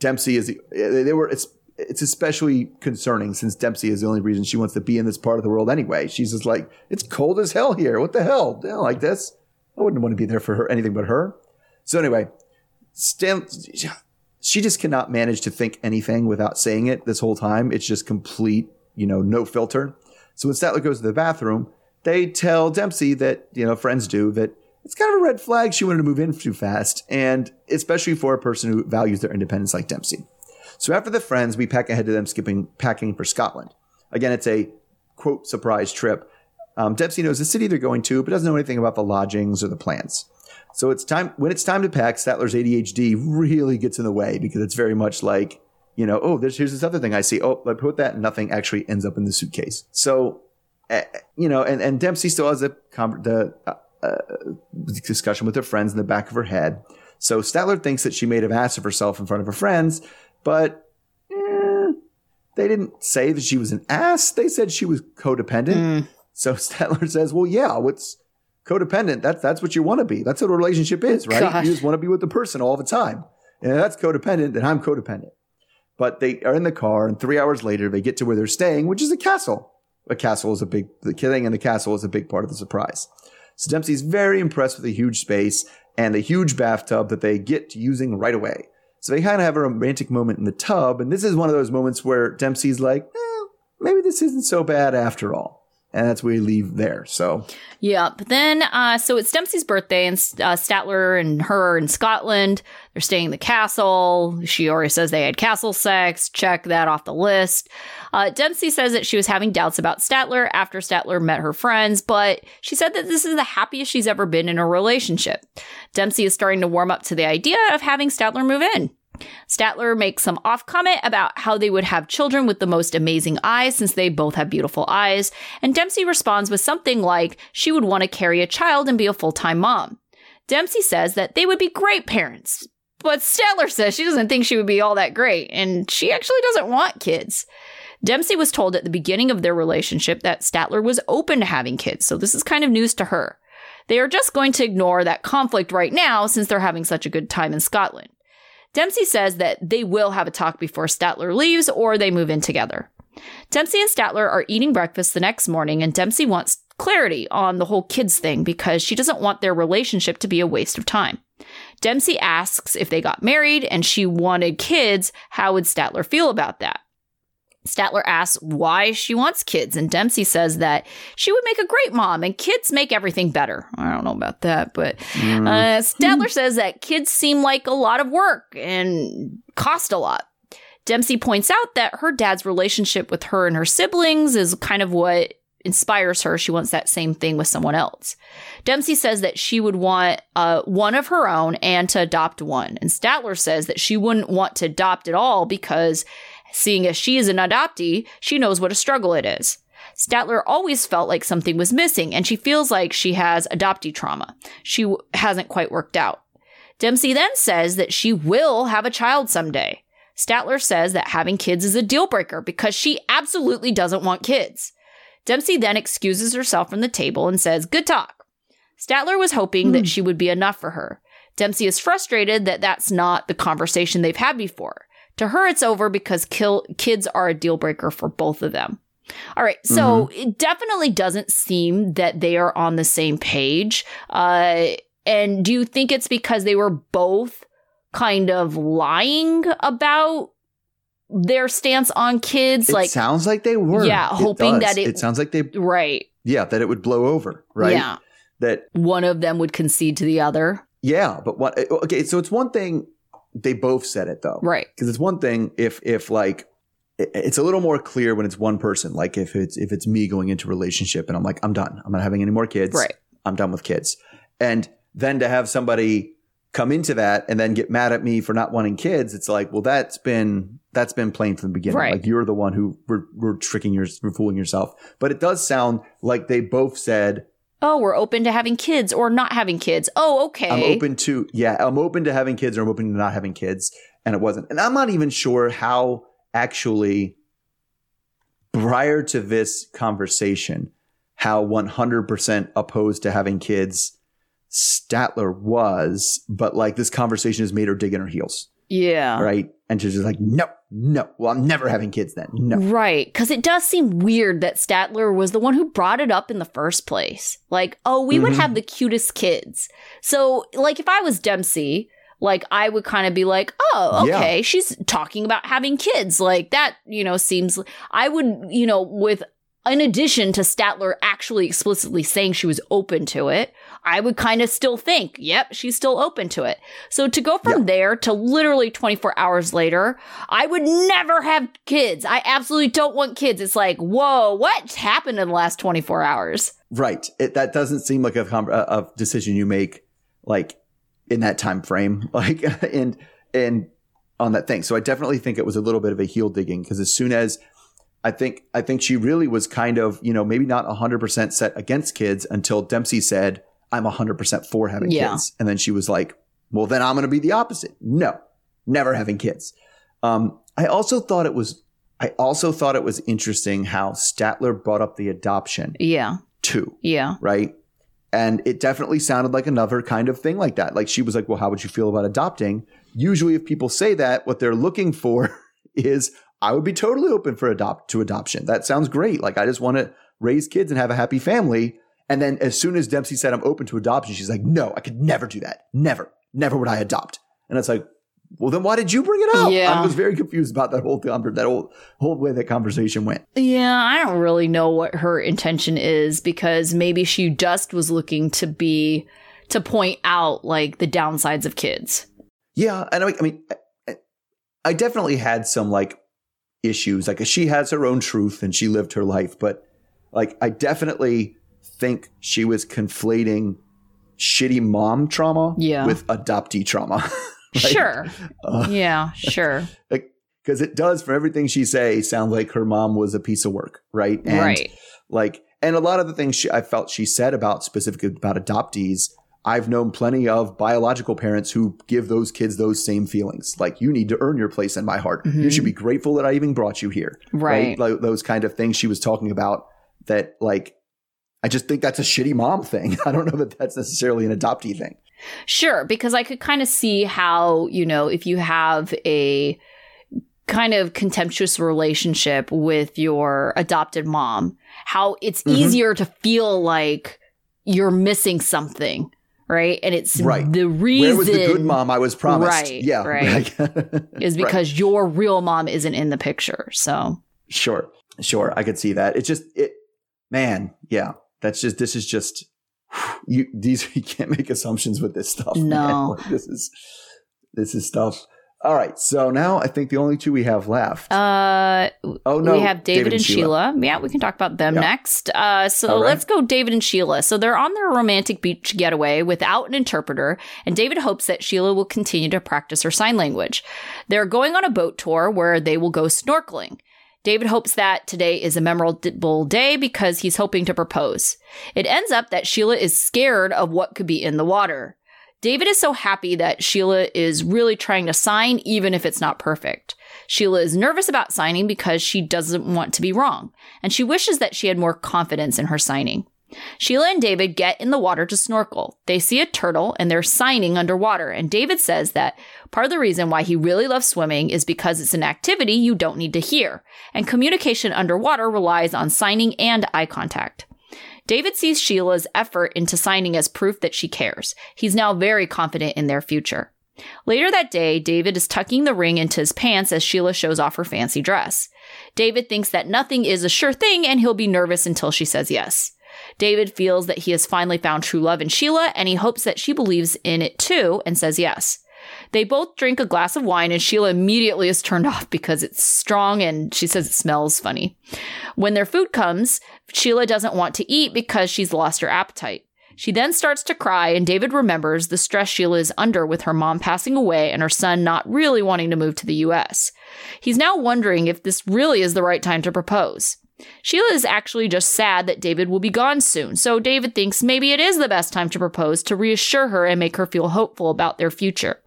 Dempsey is, they were, it's, it's especially concerning since Dempsey is the only reason she wants to be in this part of the world anyway. She's just like, it's cold as hell here. What the hell? Like this. I wouldn't want to be there for her, anything but her. So anyway, Stan, she just cannot manage to think anything without saying it this whole time. It's just complete, you know, no filter. So when Statler goes to the bathroom, they tell Dempsey that, you know, friends do, that it's kind of a red flag she wanted to move in too fast, and especially for a person who values their independence like Dempsey. So after the friends, we pack ahead to them skipping packing for Scotland. Again, it's a quote surprise trip. Um, Dempsey knows the city they're going to, but doesn't know anything about the lodgings or the plans. So it's time when it's time to pack. Statler's ADHD really gets in the way because it's very much like you know, oh, there's here's this other thing I see. Oh, I put that, and nothing actually ends up in the suitcase. So, uh, you know, and and Dempsey still has the the uh, uh, discussion with her friends in the back of her head. So Statler thinks that she may have asked of herself in front of her friends, but eh, they didn't say that she was an ass. They said she was codependent. Mm. So Statler says, "Well, yeah, what's codependent? That's that's what you want to be. That's what a relationship is, right? Gosh. You just want to be with the person all the time. And that's codependent, and I'm codependent." But they are in the car, and three hours later, they get to where they're staying, which is a castle. A castle is a big the killing and the castle is a big part of the surprise. So Dempsey's very impressed with the huge space and the huge bathtub that they get to using right away. So they kind of have a romantic moment in the tub, and this is one of those moments where Dempsey's like, eh, maybe this isn't so bad after all. And that's where we leave there. So Yeah, but then, uh, so it's Dempsey's birthday, and uh, Statler and her in Scotland. They're staying in the castle. She already says they had castle sex. Check that off the list. Uh, Dempsey says that she was having doubts about Statler after Statler met her friends, but she said that this is the happiest she's ever been in a relationship. Dempsey is starting to warm up to the idea of having Statler move in. Statler makes some off comment about how they would have children with the most amazing eyes since they both have beautiful eyes, and Dempsey responds with something like she would want to carry a child and be a full time mom. Dempsey says that they would be great parents, but Statler says she doesn't think she would be all that great, and she actually doesn't want kids. Dempsey was told at the beginning of their relationship that Statler was open to having kids, so this is kind of news to her. They are just going to ignore that conflict right now since they're having such a good time in Scotland. Dempsey says that they will have a talk before Statler leaves or they move in together. Dempsey and Statler are eating breakfast the next morning, and Dempsey wants clarity on the whole kids thing because she doesn't want their relationship to be a waste of time. Dempsey asks if they got married and she wanted kids, how would Statler feel about that? Statler asks why she wants kids, and Dempsey says that she would make a great mom and kids make everything better. I don't know about that, but uh, Statler says that kids seem like a lot of work and cost a lot. Dempsey points out that her dad's relationship with her and her siblings is kind of what inspires her. She wants that same thing with someone else. Dempsey says that she would want uh, one of her own and to adopt one. And Statler says that she wouldn't want to adopt at all because seeing as she is an adoptee, she knows what a struggle it is. Statler always felt like something was missing, and she feels like she has adoptee trauma. She w- hasn't quite worked out. Dempsey then says that she will have a child someday. Statler says that having kids is a deal breaker because she absolutely doesn't want kids. Dempsey then excuses herself from the table and says, Good talk. Statler was hoping that hmm. she would be enough for her. Dempsey is frustrated that that's not the conversation they've had before. To her, it's over because kill- kids are a deal breaker for both of them. All right, so it definitely doesn't seem that they are on the same page. Uh, and do you think it's because they were both kind of lying about their stance on kids? it like, sounds like they were. Yeah, hoping does. that it- It sounds like they, right? yeah, that it would blow over, right? Yeah, That one of them would concede to the other. Yeah, but what? Okay, so it's one thing they both said it though, Right. Because it's one thing if if like it's a little more clear when it's one person. Like if it's if it's me going into a relationship and I'm like I'm done, I'm not having any more kids. Right. I'm done with kids. And then to have somebody come into that and then get mad at me for not wanting kids, it's like, well, that's been that's been plain from the beginning. Right. Like you're the one who we're, we're tricking your, we're fooling yourself. But it does sound like they both said, Oh, we're open to having kids or not having kids. Oh, okay. I'm open to yeah, I'm open to having kids or I'm open to not having kids, and it wasn't. And I'm not even sure how actually prior to this conversation, how 100% opposed to having kids Statler was, but like this conversation has made her dig in her heels, Yeah. right? And she's just like, no, no, well, I'm never having kids then. No. Right. Because it does seem weird that Statler was the one who brought it up in the first place. Like, oh, we would Mhm. have the cutest kids. So, like, if I was Dempsey, like, I would kind of be like, oh, Yeah. okay, she's talking about having kids. Like, that, you know, seems, I would, you know, with, in addition to Statler actually explicitly saying she was open to it, I would kind of still think, yep, she's still open to it. So to go from there to literally 24 hours later, I would never have kids. I absolutely don't want kids. It's like, whoa, what happened in the last 24 hours? Right. It, that doesn't seem like a, a, a decision you make like in that time frame, like and and on that thing. So I definitely think it was a little bit of a heel digging because as soon as I think I think she really was kind of you know maybe not hundred percent set against kids until Dempsey said I'm hundred percent for having Yeah. kids, and then she was like, well then I'm going to be the opposite. No, never having kids. Um, I also thought it was. I also thought it was interesting how Statler brought up the adoption Yeah. too Yeah. right? And it definitely sounded like another kind of thing like that. Like she was like, Well, how would you feel about adopting? Usually, if people say that, what they're looking for is, I would be totally open for adopt to adoption. That sounds great. Like, I just want to raise kids and have a happy family. And then as soon as Dempsey said, I'm open to adoption, she's like, no, I could never do that. Never, never would I adopt. And it's like, well, then why did you bring it up? Yeah. I was very confused about that whole that whole whole way that conversation went. Yeah, I don't really know what her intention is because maybe she just was looking to be to point out like the downsides of kids. Yeah, and I, I mean, I, I definitely had some like issues. Like she has her own truth and she lived her life, but like I definitely think she was conflating shitty mom trauma Yeah. with adoptee trauma. Right? Sure. Uh, yeah, sure. like because it does for everything she say sound like her mom was a piece of work, right? And right. like and a lot of the things she, I felt she said about specifically about adoptees. I've known plenty of biological parents who give those kids those same feelings. Like you need to earn your place in my heart. You Mhm. should be grateful that I even brought you here. Right. Like those kind of things she was talking about that like I just think that's a shitty mom thing. I don't know that that's necessarily an adoptee thing. Sure, because I could kind of see how, you know, if you have a kind of contemptuous relationship with your adopted mom, how it's Mhm. easier to feel like you're missing something, right? And it's Right. the reason Where was the good mom I was promised? Right, yeah. right. Right. is because your real mom isn't in the picture. So, Sure, sure, I could see that. It's just it, man. Yeah, that's just this is just you. These you can't make assumptions with this stuff. No. Like, this is this is stuff. All right, so now I think the only two we have left. uh, oh no, we have David, and Sheila. Yeah, we can talk about them Yeah. next. Uh, so right. let's go David and Sheila. So they're on their romantic beach getaway without an interpreter, and David hopes that Sheila will continue to practice her sign language. They're going on a boat tour where they will go snorkeling. David hopes that today is a memorable day because he's hoping to propose. It ends up that Sheila is scared of what could be in the water. David is so happy that Sheila is really trying to sign, even if it's not perfect. Sheila is nervous about signing because she doesn't want to be wrong, and she wishes that she had more confidence in her signing. Sheila and David get in the water to snorkel. They see a turtle and they're signing underwater, and David says that part of the reason why he really loves swimming is because it's an activity you don't need to hear, and communication underwater relies on signing and eye contact. David sees Sheila's effort into signing as proof that she cares. He's now very confident in their future. Later that day, David is tucking the ring into his pants as Sheila shows off her fancy dress. David thinks that nothing is a sure thing and he'll be nervous until she says yes. David feels that he has finally found true love in Sheila and he hopes that she believes in it too and says yes. They both drink a glass of wine and Sheila immediately is turned off because it's strong and she says it smells funny. When their food comes, Sheila doesn't want to eat because she's lost her appetite. She then starts to cry, and David remembers the stress Sheila is under with her mom passing away and her son not really wanting to move to the US. He's now wondering if this really is the right time to propose. Sheila is actually just sad that David will be gone soon, so David thinks maybe it is the best time to propose to reassure her and make her feel hopeful about their future.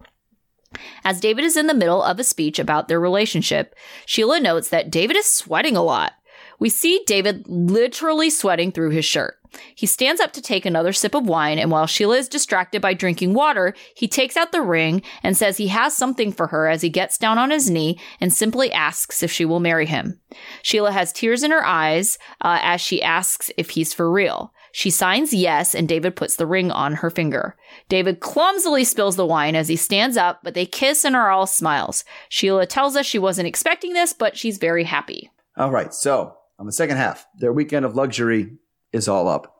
As David is in the middle of a speech about their relationship, Sheila notes that David is sweating a lot. We see David literally sweating through his shirt. He stands up to take another sip of wine, and while Sheila is distracted by drinking water, he takes out the ring and says he has something for her as he gets down on his knee and simply asks if she will marry him. Sheila has tears in her eyes uh, as she asks if he's for real. She signs yes, and David puts the ring on her finger. David clumsily spills the wine as he stands up, but they kiss and are all smiles. Sheila tells us she wasn't expecting this, but she's very happy. All right, so on the second half, their weekend of luxury is all up,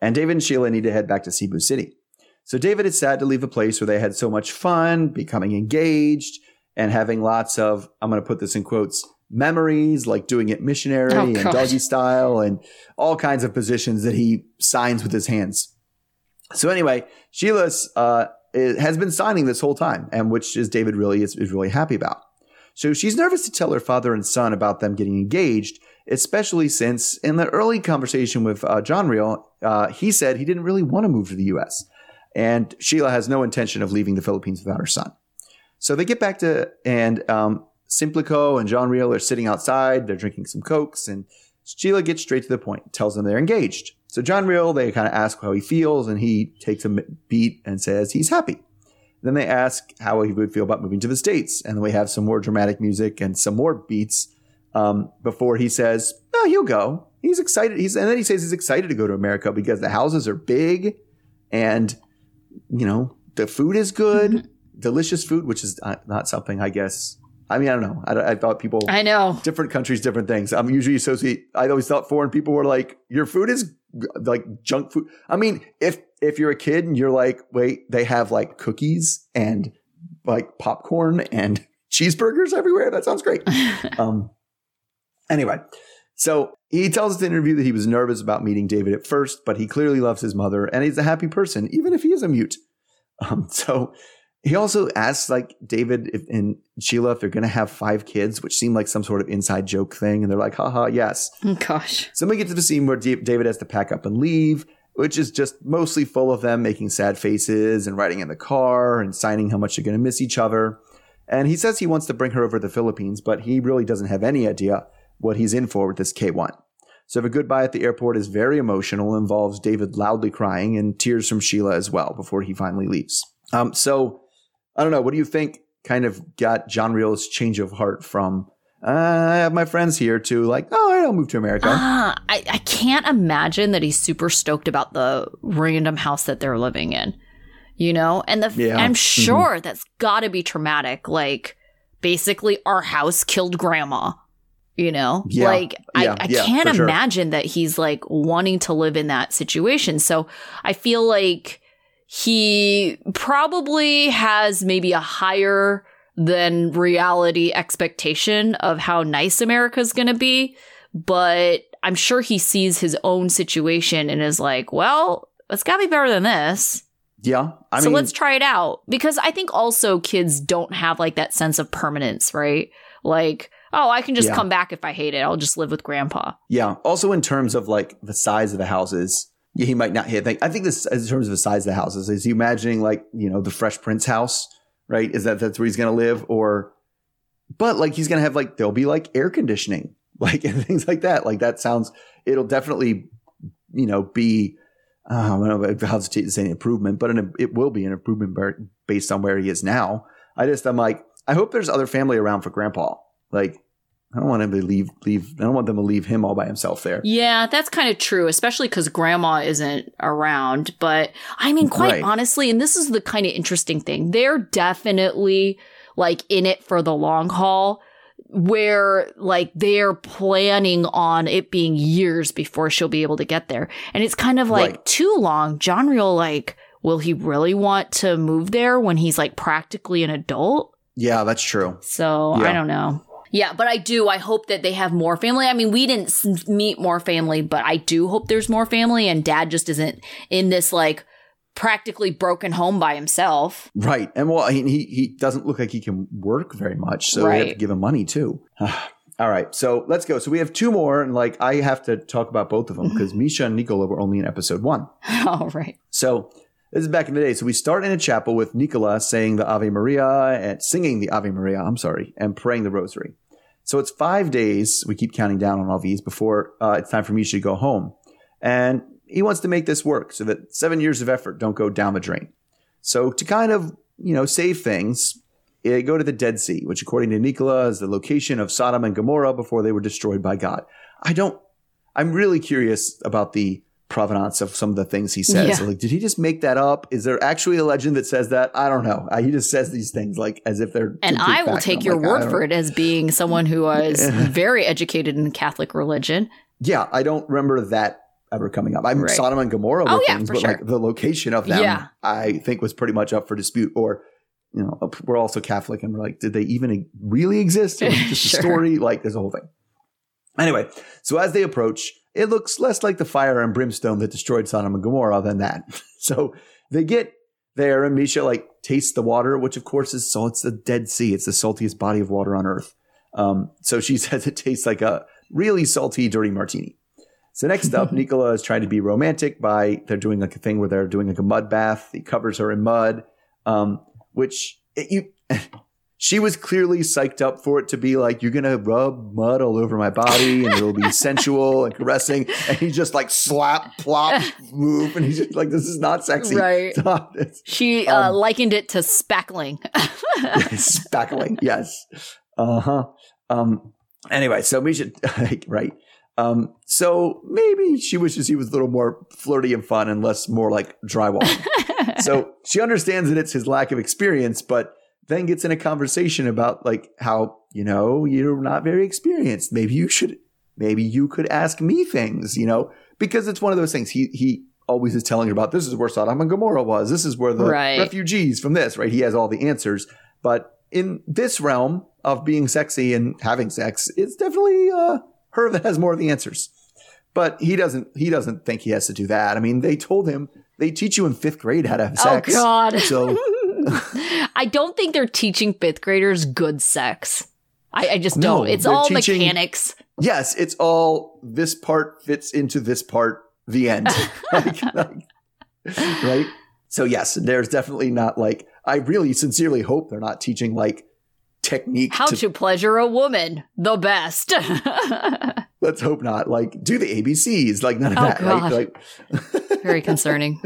and David and Sheila need to head back to Cebu City. So David is sad to leave a place where they had so much fun, becoming engaged, and having lots of, I'm going to put this in quotes, memories, like doing it missionary Oh, and doggy style, and all kinds of positions that he signs with his hands. So anyway, Sheila uh, has been signing this whole time, and which is David really is, is really happy about. So she's nervous to tell her father and son about them getting engaged, especially since in the early conversation with uh, John Real, uh, he said he didn't really want to move to the U.S. And Sheila has no intention of leaving the Philippines without her son. So they get back to, and um, Simplico and John Real are sitting outside. They're drinking some Cokes, and Sheila gets straight to the point, tells them they're engaged. So John Real, they kind of ask how he feels, and he takes a beat and says he's happy. Then they ask how he would feel about moving to the States. And then we have some more dramatic music and some more beats um, before he says, oh, he'll go. he's excited. He's and then he says he's excited to go to America because the houses are big, and you know the food is good, Mm-hmm. delicious food, which is uh, not something I guess. I mean, I don't know. I, I thought people I know. different countries, different things. I'm usually associate. I always thought foreign people were like, your food is like junk food. I mean, if if you're a kid and you're like, wait, they have like cookies and like popcorn and cheeseburgers everywhere. That sounds great. um. Anyway, so he tells us in an interview that he was nervous about meeting David at first, but he clearly loves his mother and he's a happy person, even if he is a mute. Um. So. He also asks like David if, and Sheila if they're going to have five kids, which seemed like some sort of inside joke thing. And they're like, haha, yes. Gosh. So we get to the scene where Da- David has to pack up and leave, which is just mostly full of them making sad faces and riding in the car and signing how much they're going to miss each other. And he says he wants to bring her over to the Philippines, but he really doesn't have any idea what he's in for with this K1. So the goodbye at the airport is very emotional, involves David loudly crying and tears from Sheila as well before he finally leaves. Um, so I don't know. What do you think kind of got John Real's change of heart from, uh, I have my friends here to like, oh, right, I'll move to America? Ah, I, I can't imagine that he's super stoked about the random house that they're living in. You know? And the Yeah. I'm Mhm. sure that's gotta be traumatic. Like basically our house killed grandma. You know? Yeah. Like Yeah. I, I Yeah, can't for sure. imagine that he's like wanting to live in that situation. So I feel like he probably has maybe a higher than reality expectation of how nice America's going to be, but I'm sure he sees his own situation and is like, well, it's got to be better than this. Yeah. I so mean, let's try it out. Because I think also kids don't have like that sense of permanence, right? Like, oh, I can just Yeah. come back if I hate it. I'll just live with grandpa. yeah. Also, in terms of like the size of the houses, yeah, he might not hit. Like, I think this, in terms of the size of the houses, is he imagining like, you know, the Fresh Prince house, right? Is that that's where he's going to live? Or, but like he's going to have like, there'll be like air conditioning, like, and things like that. Like, that sounds, it'll definitely, you know, be, uh, I don't know hesitate to say an improvement, but an, it will be an improvement based on where he is now. I just, I'm like, I hope there's other family around for grandpa. Like, I don't want him to leave, leave, I don't want them to leave him all by himself there. Yeah, that's kind of true, especially because grandma isn't around. But I mean, quite Right. honestly, and this is the kind of interesting thing, they're definitely like in it for the long haul, where like they're planning on it being years before she'll be able to get there. And it's kind of like Right. too long. John Real, like, will he really want to move there when he's like practically an adult? Yeah, that's true. So I don't know. Yeah, but I do. I hope that they have more family. I mean, we didn't meet more family, but I do hope there's more family and dad just isn't in this like practically broken home by himself. Right. And well, he, he, he doesn't look like he can work very much. So we have to give him money too. All right. So let's go. So we have two more. And like, I have to talk about both of them because Meisha and Nicola were only in episode one. All right. So this is back in the day. So we start in a chapel with Nicola saying the Ave Maria and singing the Ave Maria, I'm sorry, and praying the rosary. So it's five days. We keep counting down on all these before uh, it's time for Meisha to go home. And he wants to make this work so that seven years of effort don't go down the drain. So to kind of, you know, save things, they go to the Dead Sea, which according to Nicola is the location of Sodom and Gomorrah before they were destroyed by God. I don't, I'm really curious about the provenance of some of the things he says. Yeah. Like, did he just make that up? Is there actually a legend that says that? I don't know. He just says these things like as if they're. And I will take your like, word for it as being someone who was very educated in Catholic religion. Yeah, I don't remember that ever coming up. I'm Right. Sodom and Gomorrah Oh, yeah, things, but sure. like the location of them, Yeah. I think was pretty much up for dispute. Or, you know, we're also Catholic, and we're like, did they even really exist? Was just Sure. a story? Like, there's a whole thing. Anyway, so as they approach, it looks less like the fire and brimstone that destroyed Sodom and Gomorrah than that. so they get there, and Meisha like tastes the water, which of course is salt. It's the Dead Sea. It's the saltiest body of water on earth. Um, so she says it tastes like a really salty, dirty martini. So next up, Nicola is trying to be romantic by they're doing like a thing where they're doing like a mud bath. He covers her in mud, um, which it, you. She was clearly psyched up for it to be like you're gonna rub mud all over my body and it'll be sensual and caressing. And he just like slap, plop, move, and he's just like, "This is not sexy." Right. Stop this. She uh, Um, likened it to spackling. spackling. Yes. Uh huh. Um. Anyway, so Meisha, right. Um, so maybe she wishes he was a little more flirty and fun and less more like drywall. so she understands that it's his lack of experience, but then gets in a conversation about like how, you know, you're not very experienced. Maybe you should, maybe you could ask me things, you know, because it's one of those things. He, he always is telling her about this is where Sodom and Gomorrah was. This is where the Right. refugees from this, right? He has all the answers. But in this realm of being sexy and having sex, it's definitely, uh, her that has more of the answers. But he doesn't, he doesn't think he has to do that. I mean, they told him they teach you in fifth grade how to have sex. Oh God. So I don't think they're teaching fifth graders good sex. I, I just No, don't. It's all teaching- mechanics. yes, it's all this part fits into this part. The end. Like- like- right. So yes, there's definitely not like I really sincerely hope they're not teaching like technique. How to, pleasure a woman, the best. let's hope not. Like do the ABCs. Like none of Oh, that. Right? Like Very concerning.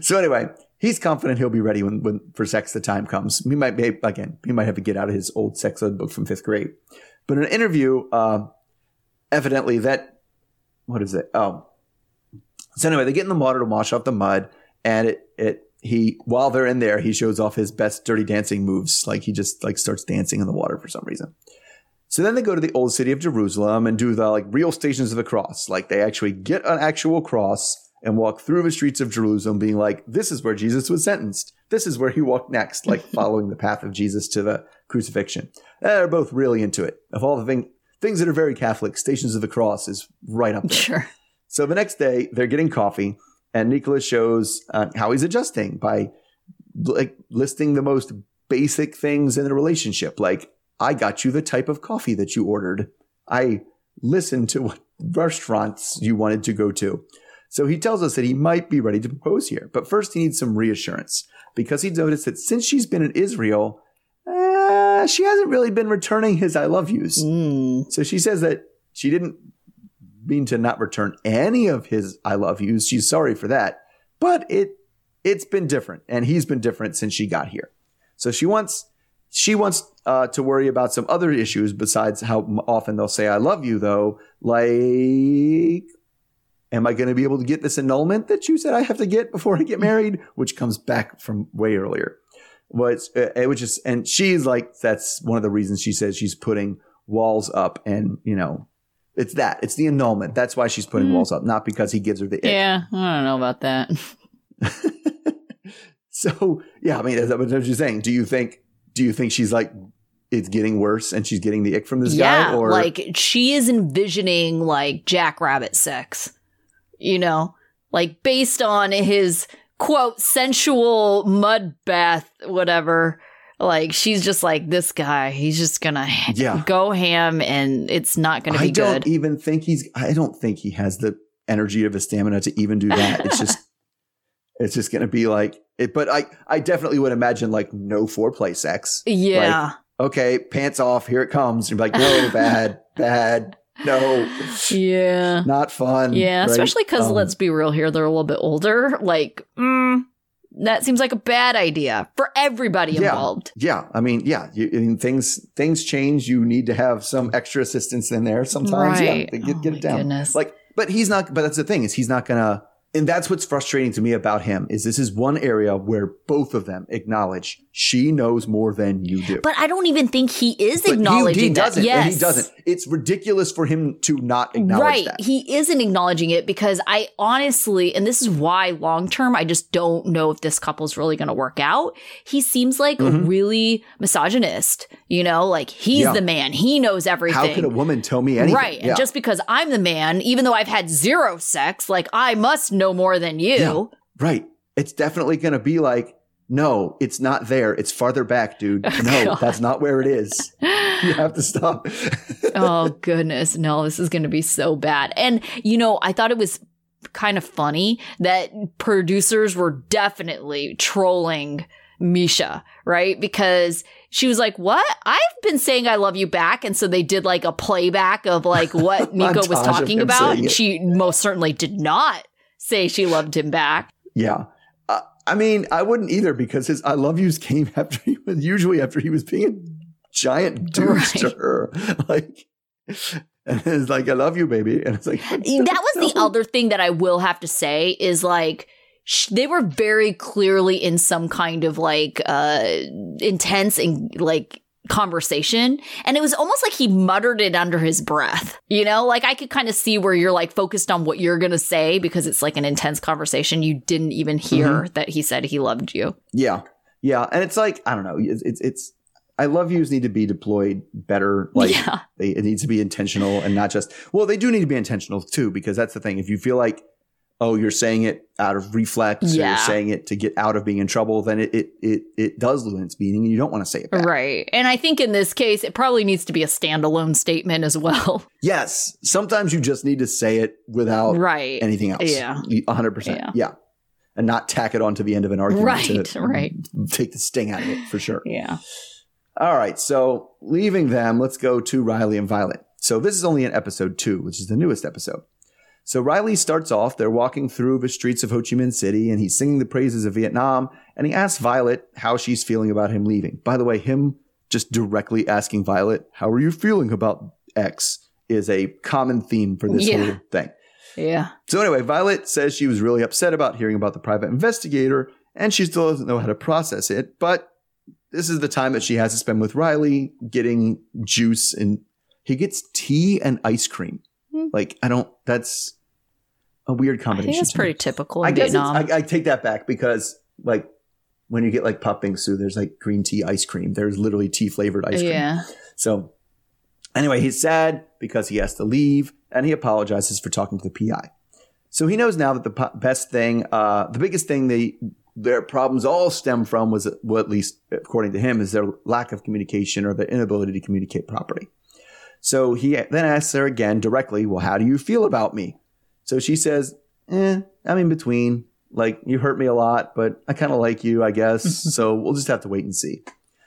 so anyway, he's confident he'll be ready when, when for sex the time comes. He might be again. He might have to get out of his old sex ed book from fifth grade. But in an interview, uh, evidently that what is it? Oh, so anyway, they get in the water to wash off the mud, and it it he while they're in there, he shows off his best dirty dancing moves. Like he just like starts dancing in the water for some reason. So then they go to the old city of Jerusalem and do the like real stations of the cross. Like they actually get an actual cross and walk through the streets of Jerusalem, being like, "This is where Jesus was sentenced. This is where he walked next." Like following the path of Jesus to the crucifixion. They're both really into it. Of all the thing, things that are very Catholic, Stations of the Cross is right up there. Sure. So the next day, they're getting coffee, and Nicholas shows uh, how he's adjusting by like listing the most basic things in the relationship. Like, I got you the type of coffee that you ordered. I listened to what restaurants you wanted to go to. So he tells us that he might be ready to propose here, but first he needs some reassurance because he noticed that since she's been in Israel, uh, she hasn't really been returning his "I love yous." Mm. So she says that she didn't mean to not return any of his I love yous. She's sorry for that. But it it's been different and he's been different since she got here. So she wants she wants uh, to worry about some other issues besides how often they'll say I love you though, like am I going to be able to get this annulment that you said I have to get before I get married, which comes back from way earlier. Was uh, which is and she's like that's one of the reasons she says she's putting walls up and you know it's that it's the annulment that's why she's putting Mm. walls up not because he gives her the ick. Yeah, I don't know about that. so yeah i mean that's what you're saying do you think do you think she's like it's getting worse and she's getting the ick from this yeah, guy or like she is envisioning like jackrabbit sex, you know, like based on his quote sensual mud bath, whatever. Like she's just like this guy. He's just gonna Yeah. go ham, and it's not gonna be good. i don't good. even think he's i don't think he has the energy of his stamina to even do that it's just it's just gonna be like it but i i definitely would imagine like no foreplay sex yeah, okay, pants off, here it comes. You're like, no, bad, bad, no, yeah, not fun. yeah. right? Especially because Um, let's be real here, they're a little bit older. Like, mm, that seems like a bad idea for everybody Yeah. involved. yeah, I mean, yeah, you, I mean, things things change. You need to have some extra assistance in there sometimes. Right. Yeah, get, Oh get it down. goodness. Like, but he's not. But that's the thing is he's not gonna. And that's what's frustrating to me about him is this is one area where both of them acknowledge she knows more than you do. But I don't even think he is But he- acknowledging he, that. doesn't. Yes. And he doesn't. It's ridiculous for him to not acknowledge it. right. that. He isn't acknowledging it because I honestly, and this is why long term, I just don't know if this couple's really going to work out. He seems like Mhm. really misogynist, you know, like he's Yeah. the man. He knows everything. How could a woman tell me anything? Right. Yeah. And just because I'm the man, even though I've had zero sex, like I must know more than you. Yeah. Right. It's definitely going to be like, no, it's not there. It's farther back, dude. Oh, No, God. that's not where it is. You have to stop. oh goodness no this is going to be so bad and you know i thought it was kind of funny that producers were definitely trolling meisha right because she was like what i've been saying i love you back and so they did like a playback of like what nico was talking about and she most certainly did not say she loved him back yeah. Uh, I mean, I wouldn't either because his I love yous came after he was usually after he was being a giant douche to her. Like, and it's like, I love you, baby. And it's like, that was the other thing that I will have to say is like they were very clearly in some kind of like uh intense and like conversation and it was almost like he muttered it under his breath you know like i could kind of see where you're like focused on what you're gonna say because it's like an intense conversation you didn't even hear mm-hmm. that he said he loved you Yeah, yeah, and it's like I don't know. It's it's, it's I love yous need to be deployed better. Like yeah they, it needs to be intentional and not just. Well, they do need to be intentional too because that's the thing. If you feel like oh you're saying it out of reflex or Yeah. you're saying it to get out of being in trouble, then it it it, it does lose its meaning and you don't want to say it back. right and i think in this case it probably needs to be a standalone statement as well Yes, sometimes you just need to say it without right anything else. Yeah. A hundred percent. Yeah. And not tack it onto the end of an argument Right, to right. take the sting out of it for sure. yeah All right, so leaving them, let's go to Riley and Violet. So this is only in episode two, which is the newest episode. So Riley starts off, they're walking through the streets of Ho Chi Minh City and he's singing the praises of Vietnam and he asks Violet how she's feeling about him leaving. By the way, him just directly asking Violet, how are you feeling about X is a common theme for this Yeah. whole thing. yeah So anyway, Violet says she was really upset about hearing about the private investigator and she still doesn't know how to process it, but this is the time that she has to spend with Riley getting juice and he gets tea and ice cream. Hmm. Like I don't that's a weird i combination. think that's to me. pretty typical I in guess vietnam I, I take that back because like when you get like pop bingsu, there's like green tea ice cream. There's literally tea flavored ice cream. yeah So anyway, he's sad because he has to leave and he apologizes for talking to the PI. So he knows now that the po- best thing, uh, the biggest thing they, their problems all stem from was, well, at least according to him, is their lack of communication or their inability to communicate properly. So he then asks her again directly, well, how do you feel about me? So she says, eh, I'm in between. Like, you hurt me a lot, but I kind of like you, I guess. so we'll just have to wait and see.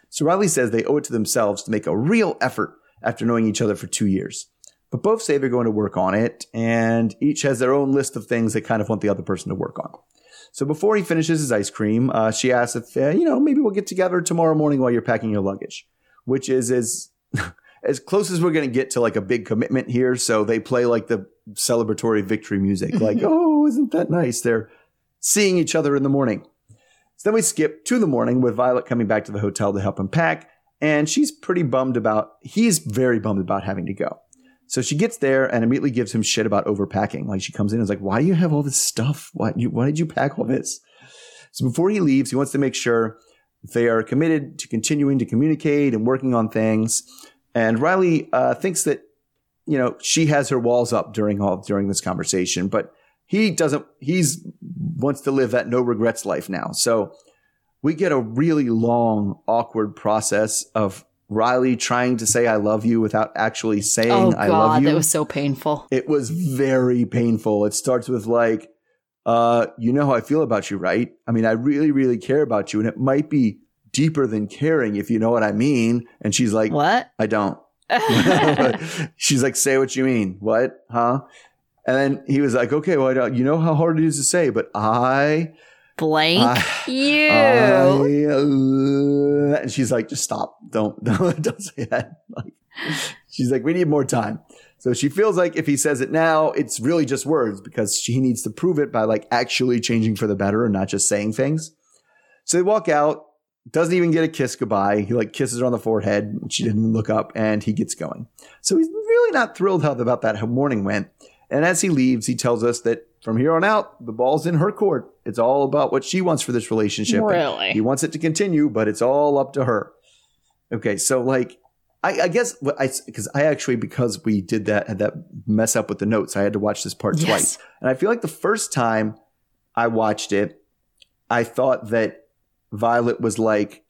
So Riley says they owe it to themselves to make a real effort after knowing each other for two years. But both say they're going to work on it, and each has their own list of things they kind of want the other person to work on. So before he finishes his ice cream, uh, she asks if, uh, you know, maybe we'll get together tomorrow morning while you're packing your luggage, which is as, as close as we're going to get to like a big commitment here. So they play like the celebratory victory music, like, mm-hmm. oh, isn't that nice? They're seeing each other in the morning. So then we skip to the morning with Violet coming back to the hotel to help him pack. And she's pretty bummed about, he's very bummed about having to go. So she gets there and immediately gives him shit about overpacking. Like she comes in and is like, why do you have all this stuff? Why, you, why did you pack all this? So before he leaves, he wants to make sure they are committed to continuing to communicate and working on things. And Riley uh, thinks that, you know, she has her walls up during all, during this conversation, but he doesn't, he's wants to live that no regrets life now. So we get a really long, awkward process of Riley trying to say I love you without actually saying oh I love god you. that was so painful it was very painful. It starts with like, uh, you know how I feel about you, right? I mean, I really, really care about you, and it might be deeper than caring, if you know what I mean. And she's like, what I don't. she's like, say what you mean. What? Huh? And then he was like, okay, well, I don't, you know how hard it is to say, but I, blank I- you I, uh, and she's like, just stop. Don't, don't, don't say that. Like, she's like, we need more time. So she feels like if he says it now, it's really just words because she needs to prove it by like actually changing for the better and not just saying things. So they walk out, doesn't even get a kiss goodbye. He like kisses her on the forehead. and She didn't look up and he gets going. So he's really not thrilled how about that morning went. And as he leaves, he tells us that from here on out, the ball's in her court. It's all about what she wants for this relationship. And Really? He wants it to continue, but it's all up to her. Okay, so like, I, I guess what I because I actually because we did that had that mess up with the notes, I had to watch this part Yes. twice, and I feel like the first time I watched it, I thought that Violet was like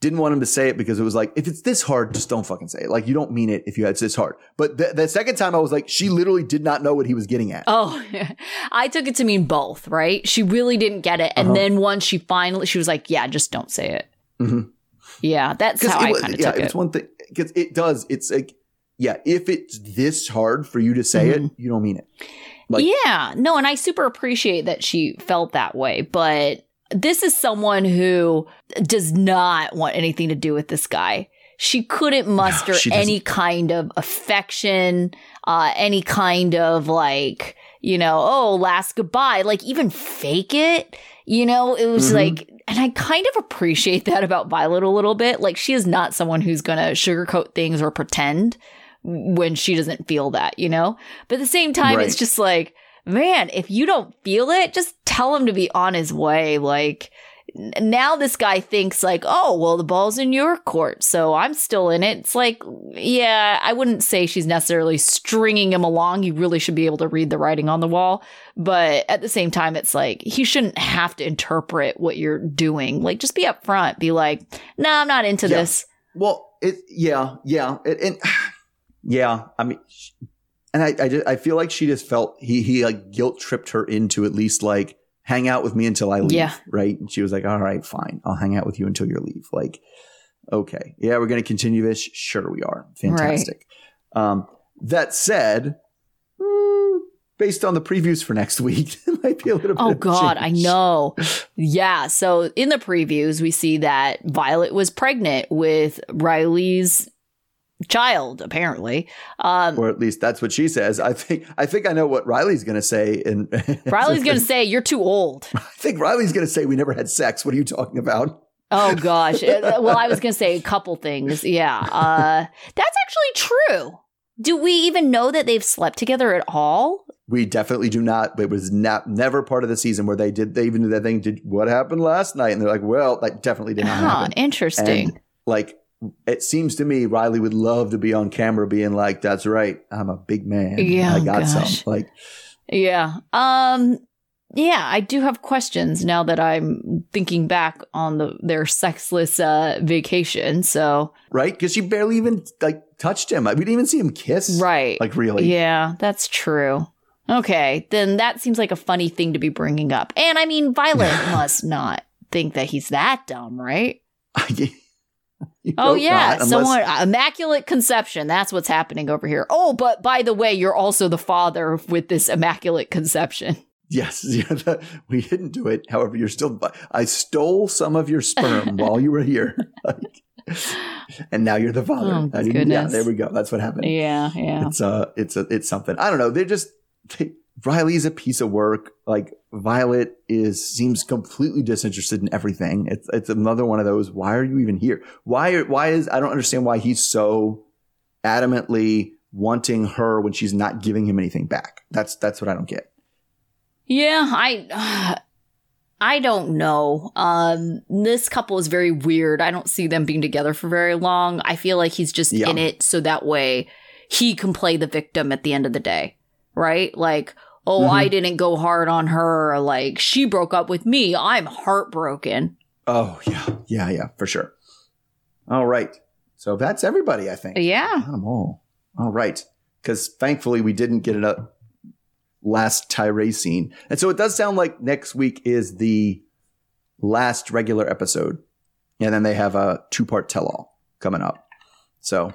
didn't want him to say it because it was like if it's this hard, just don't fucking say it. Like you don't mean it if you it's this hard. But the, the second time I was like, she literally did not know what he was getting at. Oh, I took it to mean both, right? She really didn't get it. And Uh-huh. then once she finally, she was like, yeah, just don't say it. Mhm. Yeah, that's how it I kind of yeah, took it's one thing because it does. It's like yeah, if it's this hard for you to say it, you don't mean it. like- yeah, no, and I super appreciate that she felt that way. But this is someone who does not want anything to do with this guy. she couldn't muster she any kind of affection, uh, any kind of like, you know, oh, last goodbye, like even fake it. You know, it was Mhm. like, and I kind of appreciate that about Violet a little bit. Like, she is not someone who's going to sugarcoat things or pretend when she doesn't feel that, you know? But at the same time, it's just like, man, if you don't feel it, just tell him to be on his way. Like, n- now this guy thinks like, oh, well, the ball's in your court, so I'm still in it. It's like, yeah, I wouldn't say she's necessarily stringing him along. You really should be able to read the writing on the wall. But at the same time, it's like he shouldn't have to interpret what you're doing. Like, just be upfront. Be like, no, I'm not into Yeah. this. Well, it yeah, yeah, it, and yeah. I mean, and I I, just, I feel like she just felt he he like guilt tripped her into at least like hang out with me until I leave. Yeah. Right. And she was like, all right, fine, I'll hang out with you until you leave. Like, okay, yeah, we're gonna continue this. Sure, we are. Fantastic. Um, that said. mm, Based on the previews for next week, it might be a little bit. Oh God, I know. Yeah. So in the previews, we see that Violet was pregnant with Riley's child, apparently. Um, or at least that's what she says. I think I think I know what Riley's going to say. And Riley's going to say, You're too old. I think Riley's going to say we never had sex. What are you talking about? Oh gosh. Uh, well, I was going to say a couple things. Yeah. Uh, that's actually true. Do we even know that they've slept together at all? We definitely do not. It was not never part of the season where they did. They even did that thing. Did what happened last night? And they're like, well, that definitely did not Huh, happen. interesting. And like, it seems to me Riley would love to be on camera, being like, "That's right, I'm a big man. Yeah, I got gosh. some." Like, Yeah. Um yeah, I do have questions now that I'm thinking back on the their sexless uh vacation. So, right? Because she barely even like touched him. We didn't even see him kiss. right. Like, really? Yeah, that's true. Okay, then that seems like a funny thing to be bringing up. And I mean, Violet must not think that he's that dumb, right? You Oh yeah, not, someone uh, immaculate conception. That's what's happening over here. Oh, but by the way, you're also the father with this immaculate conception. Yes, yeah, the- we didn't do it. However, you're still. I stole some of your sperm while you were here, Like, and now you're the father. Oh, I didn't- Yeah, there we go. That's what happened. Yeah, yeah. It's uh, it's a, it's something. I don't know. They're just they, Riley's a piece of work. Like Violet is seems completely disinterested in everything. It's it's another one of those. Why are you even here? Why why is I don't understand why he's so adamantly wanting her when she's not giving him anything back. That's that's what I don't get. Yeah, I I don't know. Um this couple is very weird. I don't see them being together for very long. I feel like he's just Yeah. in it so that way he can play the victim at the end of the day. Right? Like, oh, Mhm. I didn't go hard on her, or like she broke up with me. I'm heartbroken. Oh yeah, yeah, yeah, for sure. All right. So that's everybody, I think. Yeah. All. All right. Because thankfully we didn't get a last tirade scene. And so it does sound like next week is the last regular episode. And then they have a two part tell all coming up. So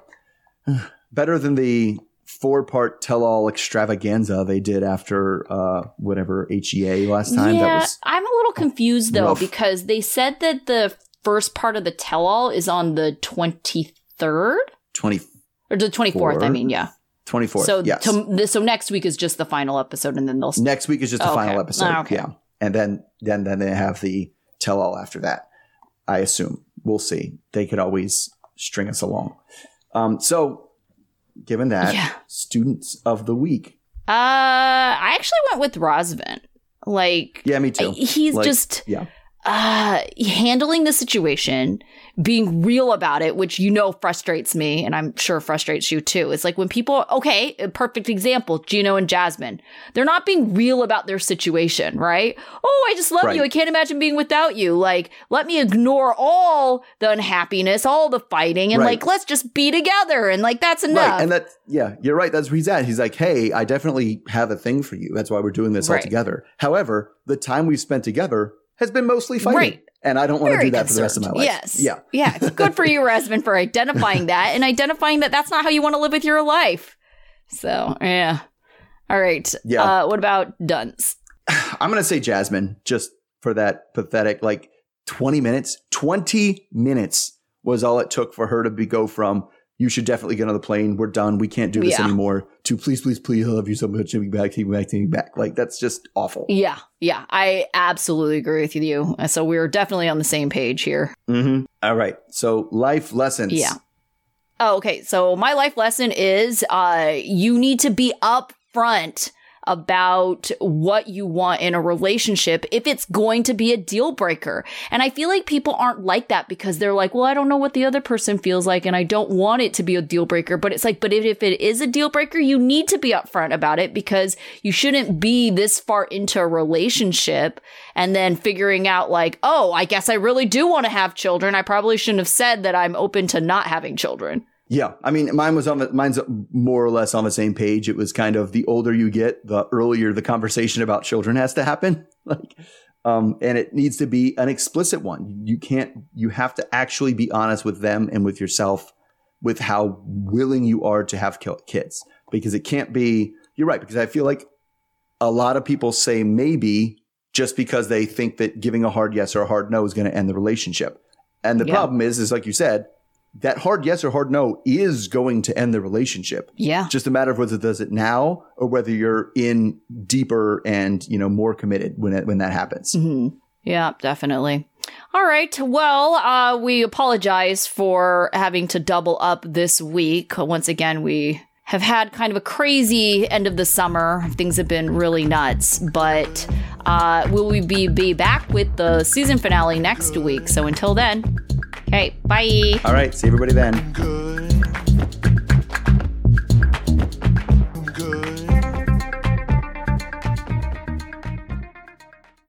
better than the four part tell all extravaganza they did after uh, whatever HEA last time. yeah, That was I'm a little confused though rough. because they said that the first part of the tell all is on the 23rd 20, or the 24th, I mean, yeah. 24th. So yes. to, so next week is just the final episode, and then they'll. Next week is just the Okay. final episode. Ah, okay. Yeah. And then then then they have the tell all after that. I assume. We'll see. They could always string us along. Um, so given that, Yeah. students of the week. Uh, I actually went with Razvan. Like Yeah, me too. he's Like, just yeah. Uh handling the situation, being real about it, which you know frustrates me, and I'm sure frustrates you too. It's like when people, okay, a perfect example, Gino and Jasmine, they're not being real about their situation, right? Oh, I just love Right. you. I can't imagine being without you. Like, let me ignore all the unhappiness, all the fighting, and Right. like, let's just be together. And like, that's enough. Right. And that yeah, you're right. That's where he's at. He's like, Hey, I definitely have a thing for you. That's why we're doing this all together. However, the time we've spent together has been mostly fighting. Right. And I don't want to do that for the rest of my life. Yes. Yeah. Yeah. Good for you, Razvan, for identifying that and identifying that that's not how you want to live with your life. So, yeah. All right. Yeah. Uh, what about Dunce? I'm going to say Jasmine just for that pathetic, like 20 minutes, 20 minutes was all it took for her to be go from you should definitely get on the plane. We're done. We can't do this Yeah. anymore. To please, please, please, I love you so much. Take me back, take me back, take me back. Like that's just awful. Yeah, yeah, I absolutely agree with you. So we're definitely on the same page here. Mm-hmm. All right. So life lessons. Yeah. Oh, okay. So my life lesson is uh you need to be upfront about what you want in a relationship if it's going to be a deal breaker. And I feel like people aren't like that because they're like, well, I don't know what the other person feels like and I don't want it to be a deal breaker. But it's like, but if, if it is a deal breaker, you need to be upfront about it because you shouldn't be this far into a relationship and then figuring out like, oh, I guess I really do want to have children. I probably shouldn't have said that I'm open to not having children. Yeah, I mean, mine was on the, mine's more or less on the same page. It was kind of the older you get, the earlier the conversation about children has to happen. Like, um, and it needs to be an explicit one. You can't. You have to actually be honest with them and with yourself, with how willing you are to have kids. Because it can't be. You're right. Because I feel like a lot of people say maybe just because they think that giving a hard yes or a hard no is going to end the relationship. And the Yeah. problem is, is like you said, that hard yes or hard no is going to end the relationship. Yeah. Just a matter of whether it does it now or whether you're in deeper and you know more committed when it, when that happens. Mhm. Yeah, definitely. All right. Well, uh, we apologize for having to double up this week. Once again, we have had kind of a crazy end of the summer. Things have been really nuts, but uh, will we be, be back with the season finale next week? So until then, okay, bye. All right, see everybody then. good.